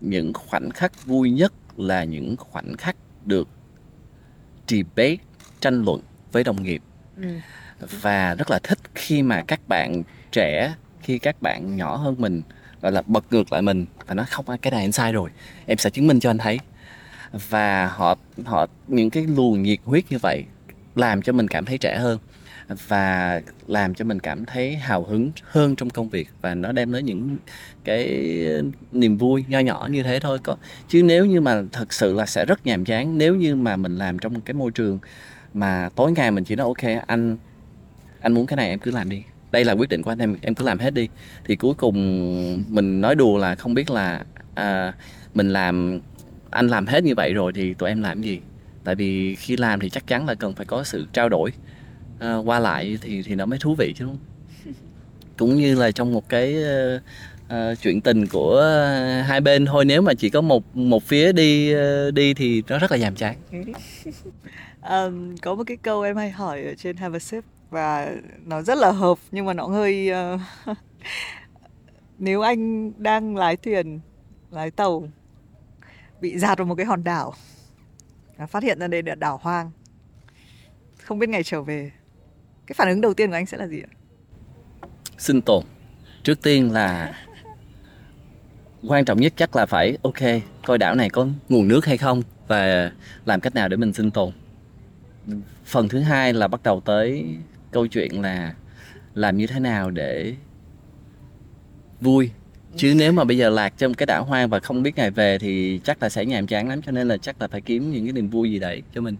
S2: những khoảnh khắc vui nhất là những khoảnh khắc được debate tranh luận với đồng nghiệp ừ. và rất là thích khi mà các bạn trẻ khi các bạn nhỏ hơn mình gọi là bật ngược lại mình. Và nói, không, cái này anh sai rồi. Em sẽ chứng minh cho anh thấy. Và họ họ, những cái luồng nhiệt huyết như vậy làm cho mình cảm thấy trẻ hơn và làm cho mình cảm thấy hào hứng hơn trong công việc và nó đem tới những cái niềm vui nho nhỏ như thế thôi. Có, chứ nếu như mà thật sự là sẽ rất nhàm chán, nếu như mà mình làm trong cái môi trường mà tối ngày mình chỉ nói, ok, anh anh muốn cái này em cứ làm đi đây là quyết định của anh em em cứ làm hết đi. Thì cuối cùng mình nói đùa là không biết là à, mình làm anh làm hết như vậy rồi thì tụi em làm gì? Tại vì khi làm thì chắc chắn là cần phải có sự trao đổi à, qua lại thì thì nó mới thú vị chứ đúng không? Cũng như là trong một cái uh, chuyện tình của hai bên thôi nếu mà chỉ có một một phía đi uh, đi thì nó rất là nhàm chán.
S1: Um, có một cái câu em hay hỏi ở trên Have a Sip và nó rất là hợp nhưng mà nó hơi uh, nếu anh đang lái thuyền lái tàu bị dạt vào một cái hòn đảo phát hiện ra đây là đảo hoang không biết ngày trở về cái phản ứng đầu tiên của anh sẽ là gì ạ?
S2: Sinh tồn. Trước tiên là quan trọng nhất chắc là phải ok coi đảo này có nguồn nước hay không và làm cách nào để mình sinh tồn. Phần thứ hai là bắt đầu tới câu chuyện là làm như thế nào để vui. Chứ nếu mà bây giờ lạc trong cái đảo hoang và không biết ngày về thì chắc là sẽ nhàm chán lắm cho nên là chắc là phải kiếm những cái niềm vui gì đấy cho mình.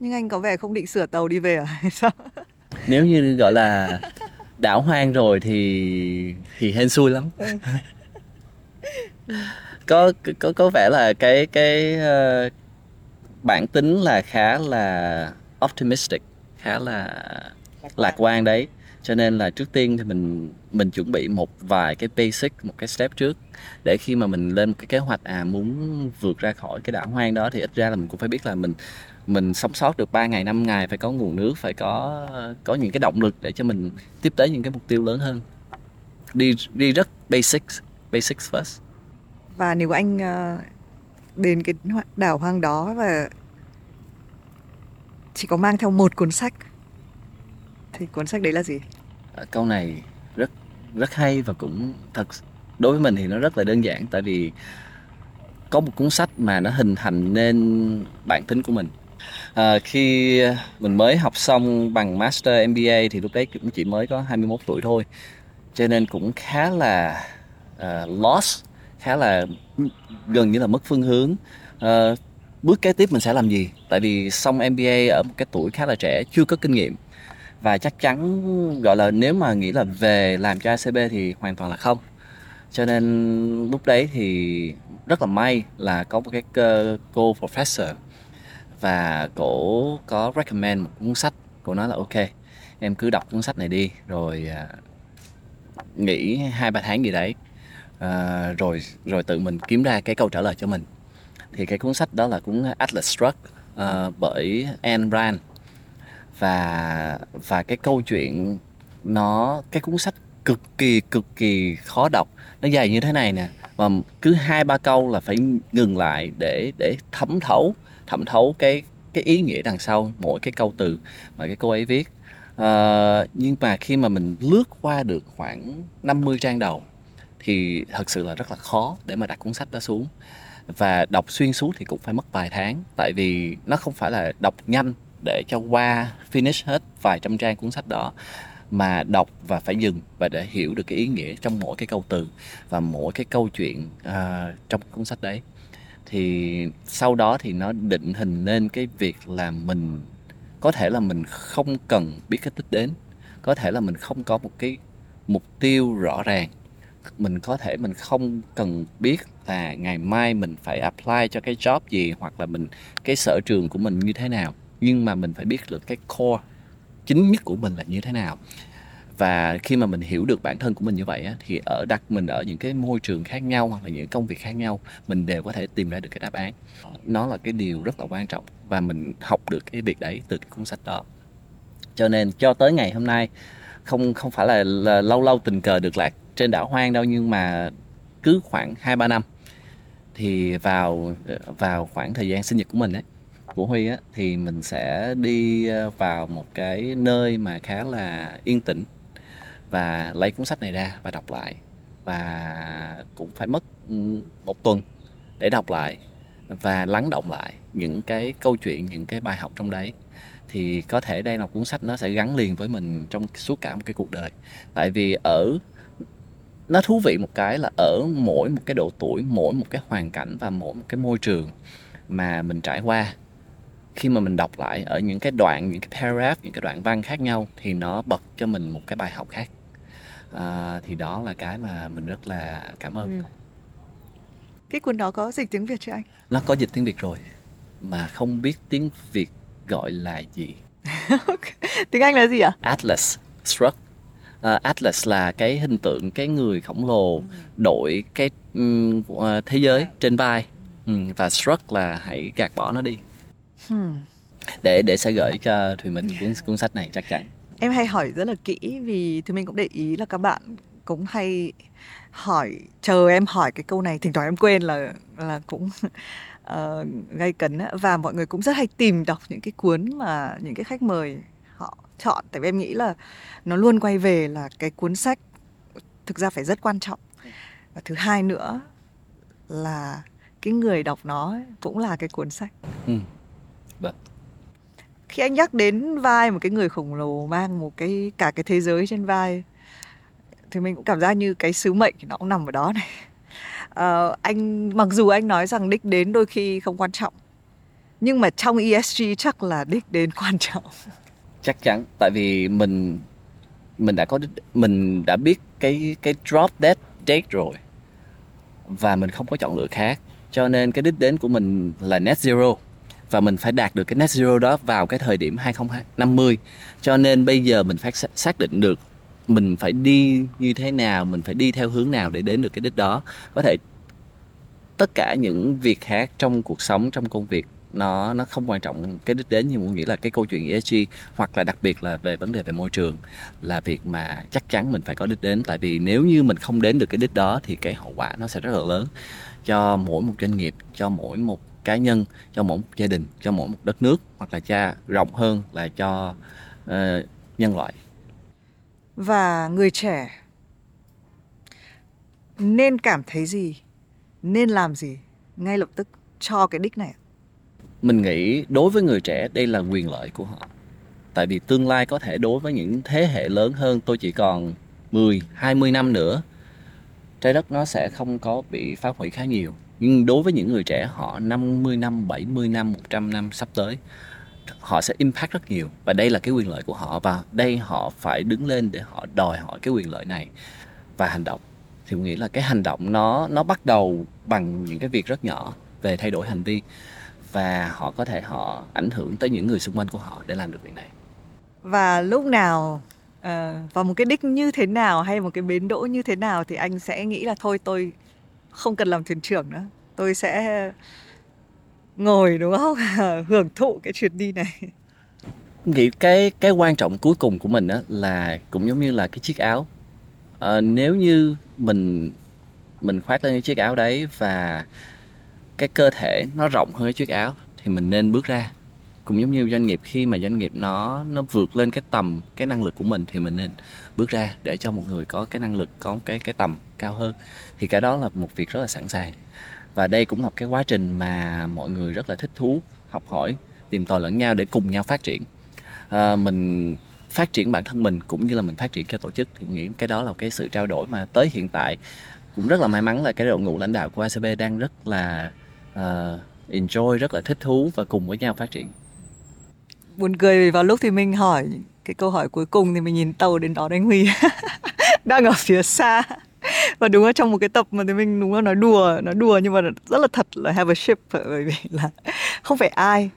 S1: Nhưng anh có vẻ không định sửa tàu đi về à? Hay sao?
S2: Nếu như gọi là đảo hoang rồi thì thì hên xui lắm. Có có có vẻ là cái cái uh, bản tính là khá là optimistic khá là lạc quan đấy. Cho nên là trước tiên thì mình mình chuẩn bị một vài cái basic một cái step trước để khi mà mình lên một cái kế hoạch à muốn vượt ra khỏi cái đảo hoang đó thì ít ra là mình cũng phải biết là mình mình sống sót được 3 ngày 5 ngày phải có nguồn nước phải có có những cái động lực để cho mình tiếp tới những cái mục tiêu lớn hơn. Đi đi rất basic, basic first.
S1: Và nếu anh ờ, đến cái đảo hoang đó và chỉ có mang theo một cuốn sách thì cuốn sách đấy là gì?
S2: À, câu này rất rất hay và cũng thật đối với mình thì nó rất là đơn giản tại vì có một cuốn sách mà nó hình thành nên bản tính của mình. À, khi mình mới học xong bằng master MBA thì lúc đấy cũng chỉ mới có 21 tuổi thôi. Cho nên cũng khá là uh, lost khá là gần như là mất phương hướng. Uh, bước kế tiếp mình sẽ làm gì? Tại vì xong MBA ở một cái tuổi khá là trẻ chưa có kinh nghiệm và chắc chắn gọi là nếu mà nghĩ là về làm cho ACB thì hoàn toàn là không. Cho nên lúc đấy thì rất là may là có một cái cô professor và cổ có recommend một cuốn sách. Cô nói là ok em cứ đọc cuốn sách này đi rồi à, nghỉ hai ba tháng gì đấy à, rồi rồi tự mình kiếm ra cái câu trả lời cho mình. Thì cái cuốn sách đó là cuốn Atlas Shrugged uh, bởi Anne Brand và và cái câu chuyện nó cái cuốn sách cực kỳ cực kỳ khó đọc. Nó dài như thế này nè. Và cứ hai ba câu là phải ngừng lại để để thấm thấu thẩm thấu cái cái ý nghĩa đằng sau mỗi cái câu từ mà cái cô ấy viết. À, nhưng mà khi mà mình lướt qua được khoảng 50 trang đầu thì thật sự là rất là khó để mà đặt cuốn sách đó xuống. Và đọc xuyên suốt thì cũng phải mất vài tháng tại vì nó không phải là đọc nhanh để cho qua finish hết vài trăm trang cuốn sách đó mà đọc và phải dừng và để hiểu được cái ý nghĩa trong mỗi cái câu từ và mỗi cái câu chuyện uh, trong cuốn sách đấy. Thì sau đó thì nó định hình nên cái việc là mình có thể là mình không cần biết cái đích đến có thể là mình không có một cái mục tiêu rõ ràng. Mình có thể mình không cần biết là ngày mai mình phải apply cho cái job gì hoặc là mình cái sở trường của mình như thế nào nhưng mà mình phải biết được cái core chính nhất của mình là như thế nào. Và khi mà mình hiểu được bản thân của mình như vậy á, thì ở đặt mình ở những cái môi trường khác nhau hoặc là những công việc khác nhau mình đều có thể tìm ra được cái đáp án. Nó là cái điều rất là quan trọng và mình học được cái việc đấy từ cái cuốn sách đó. Cho nên cho tới ngày hôm nay không không phải là, là lâu lâu tình cờ được lạc trên đảo hoang đâu nhưng mà cứ khoảng hai ba năm thì vào vào khoảng thời gian sinh nhật của mình ấy của Huy á, thì mình sẽ đi ờ, vào một cái nơi mà khá là yên tĩnh và lấy cuốn sách này ra và đọc lại. Và cũng phải mất ừ, một tuần để đọc lại và lắng động lại những cái câu chuyện, những cái bài học trong đấy. Thì có thể đây là cuốn sách nó sẽ gắn liền với mình trong suốt cả một cái cuộc đời. Tại vì ở, nó thú vị một cái là ở mỗi một cái độ tuổi, mỗi một cái hoàn cảnh và mỗi một cái môi trường mà mình trải qua khi mà mình đọc lại ở những cái đoạn những cái paragraph những cái đoạn văn khác nhau thì nó bật cho mình một cái bài học khác. À, thì đó là cái mà mình rất là cảm ơn. Ừ.
S1: cái cuốn đó có dịch tiếng việt chưa anh?
S2: Nó có dịch tiếng việt rồi mà không biết tiếng việt gọi là gì.
S1: Tiếng anh là gì ạ?
S2: Atlas struck. Uh, atlas là cái hình tượng cái người khổng lồ ừ. đội cái um, thế giới trên vai. Um, và struck là hãy gạt bỏ nó đi hmm. để để sẽ gửi cho thùy mình cuốn cuốn sách này chắc chắn
S1: em hay hỏi rất là kỹ vì thùy mình cũng để ý là các bạn cũng hay hỏi chờ em hỏi cái câu này thỉnh thoảng em quên là là cũng uh, gay cấn và mọi người cũng rất hay tìm đọc những cái cuốn mà những cái khách mời họ chọn tại vì em nghĩ là nó luôn quay về là cái cuốn sách thực ra phải rất quan trọng và thứ hai nữa là cái người đọc nó cũng là cái cuốn sách ừ. Vâng. khi anh nhắc đến vai một cái người khổng lồ mang một cái cả cái thế giới trên vai thì mình cũng cảm giác như cái sứ mệnh nó cũng nằm ở đó này. Uh, anh mặc dù anh nói rằng đích đến đôi khi không quan trọng nhưng mà trong ESG chắc là đích đến quan trọng.
S2: Chắc chắn tại vì mình mình đã có mình đã biết cái cái drop dead date rồi và mình không có chọn lựa khác. Cho nên cái đích đến của mình là net zero và mình phải đạt được cái net zero đó vào cái thời điểm 2050 cho nên bây giờ mình phải xác định được mình phải đi như thế nào, mình phải đi theo hướng nào để đến được cái đích đó. Có thể tất cả những việc khác trong cuộc sống, trong công việc, nó nó không quan trọng cái đích đến nhưng mà nghĩ là cái câu chuyện ESG hoặc là đặc biệt là về vấn đề về môi trường là việc mà chắc chắn mình phải có đích đến. Tại vì nếu như mình không đến được cái đích đó thì cái hậu quả nó sẽ rất là lớn cho mỗi một doanh nghiệp, cho mỗi một cá nhân cho mỗi một gia đình cho mỗi một đất nước hoặc là cha rộng hơn là cho uh, nhân loại.
S1: Và người trẻ nên cảm thấy gì? Nên làm gì? Ngay lập tức cho cái đích này
S2: mình nghĩ đối với người trẻ đây là quyền lợi của họ. Tại vì tương lai có thể đối với những thế hệ lớn hơn tôi chỉ còn 10, 20 năm nữa trái đất nó sẽ không có bị phá hủy khá nhiều nhưng đối với những người trẻ họ 50 năm, 70 năm, 100 năm sắp tới họ sẽ impact rất nhiều. Và đây là cái quyền lợi của họ và đây họ phải đứng lên để họ đòi hỏi cái quyền lợi này và hành động. Thì mình nghĩ là cái hành động nó nó bắt đầu bằng những cái việc rất nhỏ về thay đổi hành vi và họ có thể họ ảnh hưởng tới những người xung quanh của họ để làm được việc này.
S1: Và lúc nào uh, vào một cái đích như thế nào hay một cái bến đỗ như thế nào thì anh sẽ nghĩ là thôi tôi không cần làm thuyền trưởng nữa. Tôi sẽ ngồi đúng không? Hưởng thụ cái chuyến đi này.
S2: Nghĩ cái cái quan trọng cuối cùng của mình á là cũng giống như là cái chiếc áo. À, nếu như mình mình khoác lên cái chiếc áo đấy và cái cơ thể nó rộng hơn cái chiếc áo thì mình nên bước ra cũng giống như doanh nghiệp khi mà doanh nghiệp nó nó vượt lên cái tầm cái năng lực của mình thì mình nên bước ra để cho một người có cái năng lực có cái cái tầm cao hơn. Thì cái đó là một việc rất là sẵn sàng. Và đây cũng là cái quá trình mà mọi người rất là thích thú học hỏi tìm tòi lẫn nhau để cùng nhau phát triển. À, mình phát triển bản thân mình cũng như là mình phát triển cho tổ chức thì nghĩ cái đó là cái sự trao đổi mà tới hiện tại cũng rất là may mắn là cái đội ngũ lãnh đạo của ACB đang rất là uh, enjoy rất là thích thú và cùng với nhau phát triển
S1: buồn cười vì vào lúc thì mình hỏi cái câu hỏi cuối cùng thì mình nhìn tàu đến đó đánh huy. Đang ở phía xa. Và đúng là trong một cái tập mà thì mình đúng là nói đùa nói đùa nhưng mà rất là thật là have a ship bởi vì là không phải ai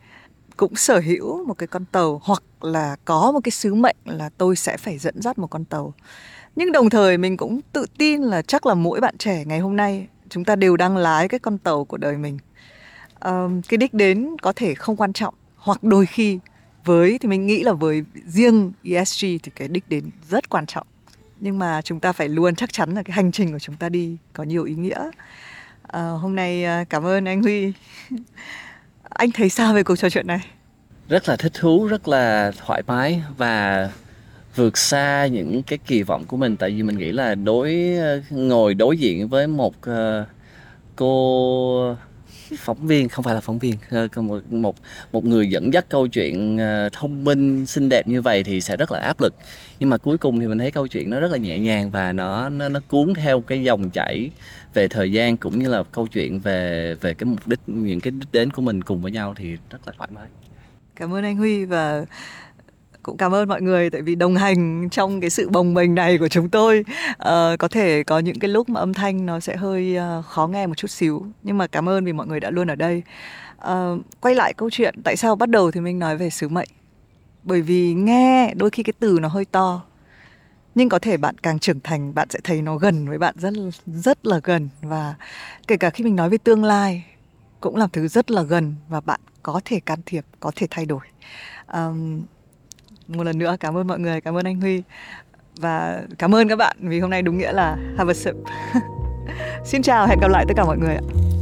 S1: cũng sở hữu một cái con tàu hoặc là có một cái sứ mệnh là tôi sẽ phải dẫn dắt một con tàu. Nhưng đồng thời mình cũng tự tin là chắc là mỗi bạn trẻ ngày hôm nay chúng ta đều đang lái cái con tàu của đời mình. Um, cái đích đến có thể không quan trọng hoặc đôi khi với thì mình nghĩ là với riêng ESG thì cái đích đến rất quan trọng. Nhưng mà chúng ta phải luôn chắc chắn là cái hành trình của chúng ta đi có nhiều ý nghĩa. À, hôm nay ờ, cảm ơn anh Huy. Anh thấy sao về cuộc trò chuyện này?
S2: Rất là thích thú rất là thoải mái và vượt xa những cái kỳ vọng của mình. Tại vì mình nghĩ là đối ờ, ngồi đối diện với một cô phóng viên, không phải là phóng viên ờ, một một một người dẫn dắt câu chuyện ờ, thông minh, xinh đẹp như vậy thì sẽ rất là áp lực. Nhưng mà cuối cùng thì mình thấy câu chuyện nó rất là nhẹ nhàng và nó nó nó cuốn theo cái dòng chảy về thời gian cũng như là câu chuyện về về cái mục đích, những cái đích đến của mình cùng với nhau thì rất là thoải mái.
S1: Cảm ơn anh Huy và cũng cảm ơn mọi người tại vì đồng hành trong cái sự bồng bềnh này của chúng tôi. Uh, có thể có những cái lúc mà âm thanh nó sẽ hơi uh, khó nghe một chút xíu nhưng mà cảm ơn vì mọi người đã luôn ở đây. Uh, quay lại câu chuyện tại sao bắt đầu thì mình nói về sứ mệnh? Bởi vì nghe đôi khi cái từ nó hơi to nhưng có thể bạn càng trưởng thành bạn sẽ thấy nó gần với bạn rất rất là gần. Và kể cả khi mình nói về tương lai cũng là thứ rất là gần và bạn có thể can thiệp có thể thay đổi. Um, một lần nữa cảm ơn mọi người, cảm ơn anh huy. Và cảm ơn các bạn vì hôm nay đúng nghĩa là have a sip. Xin chào, hẹn gặp lại tất cả mọi người ạ.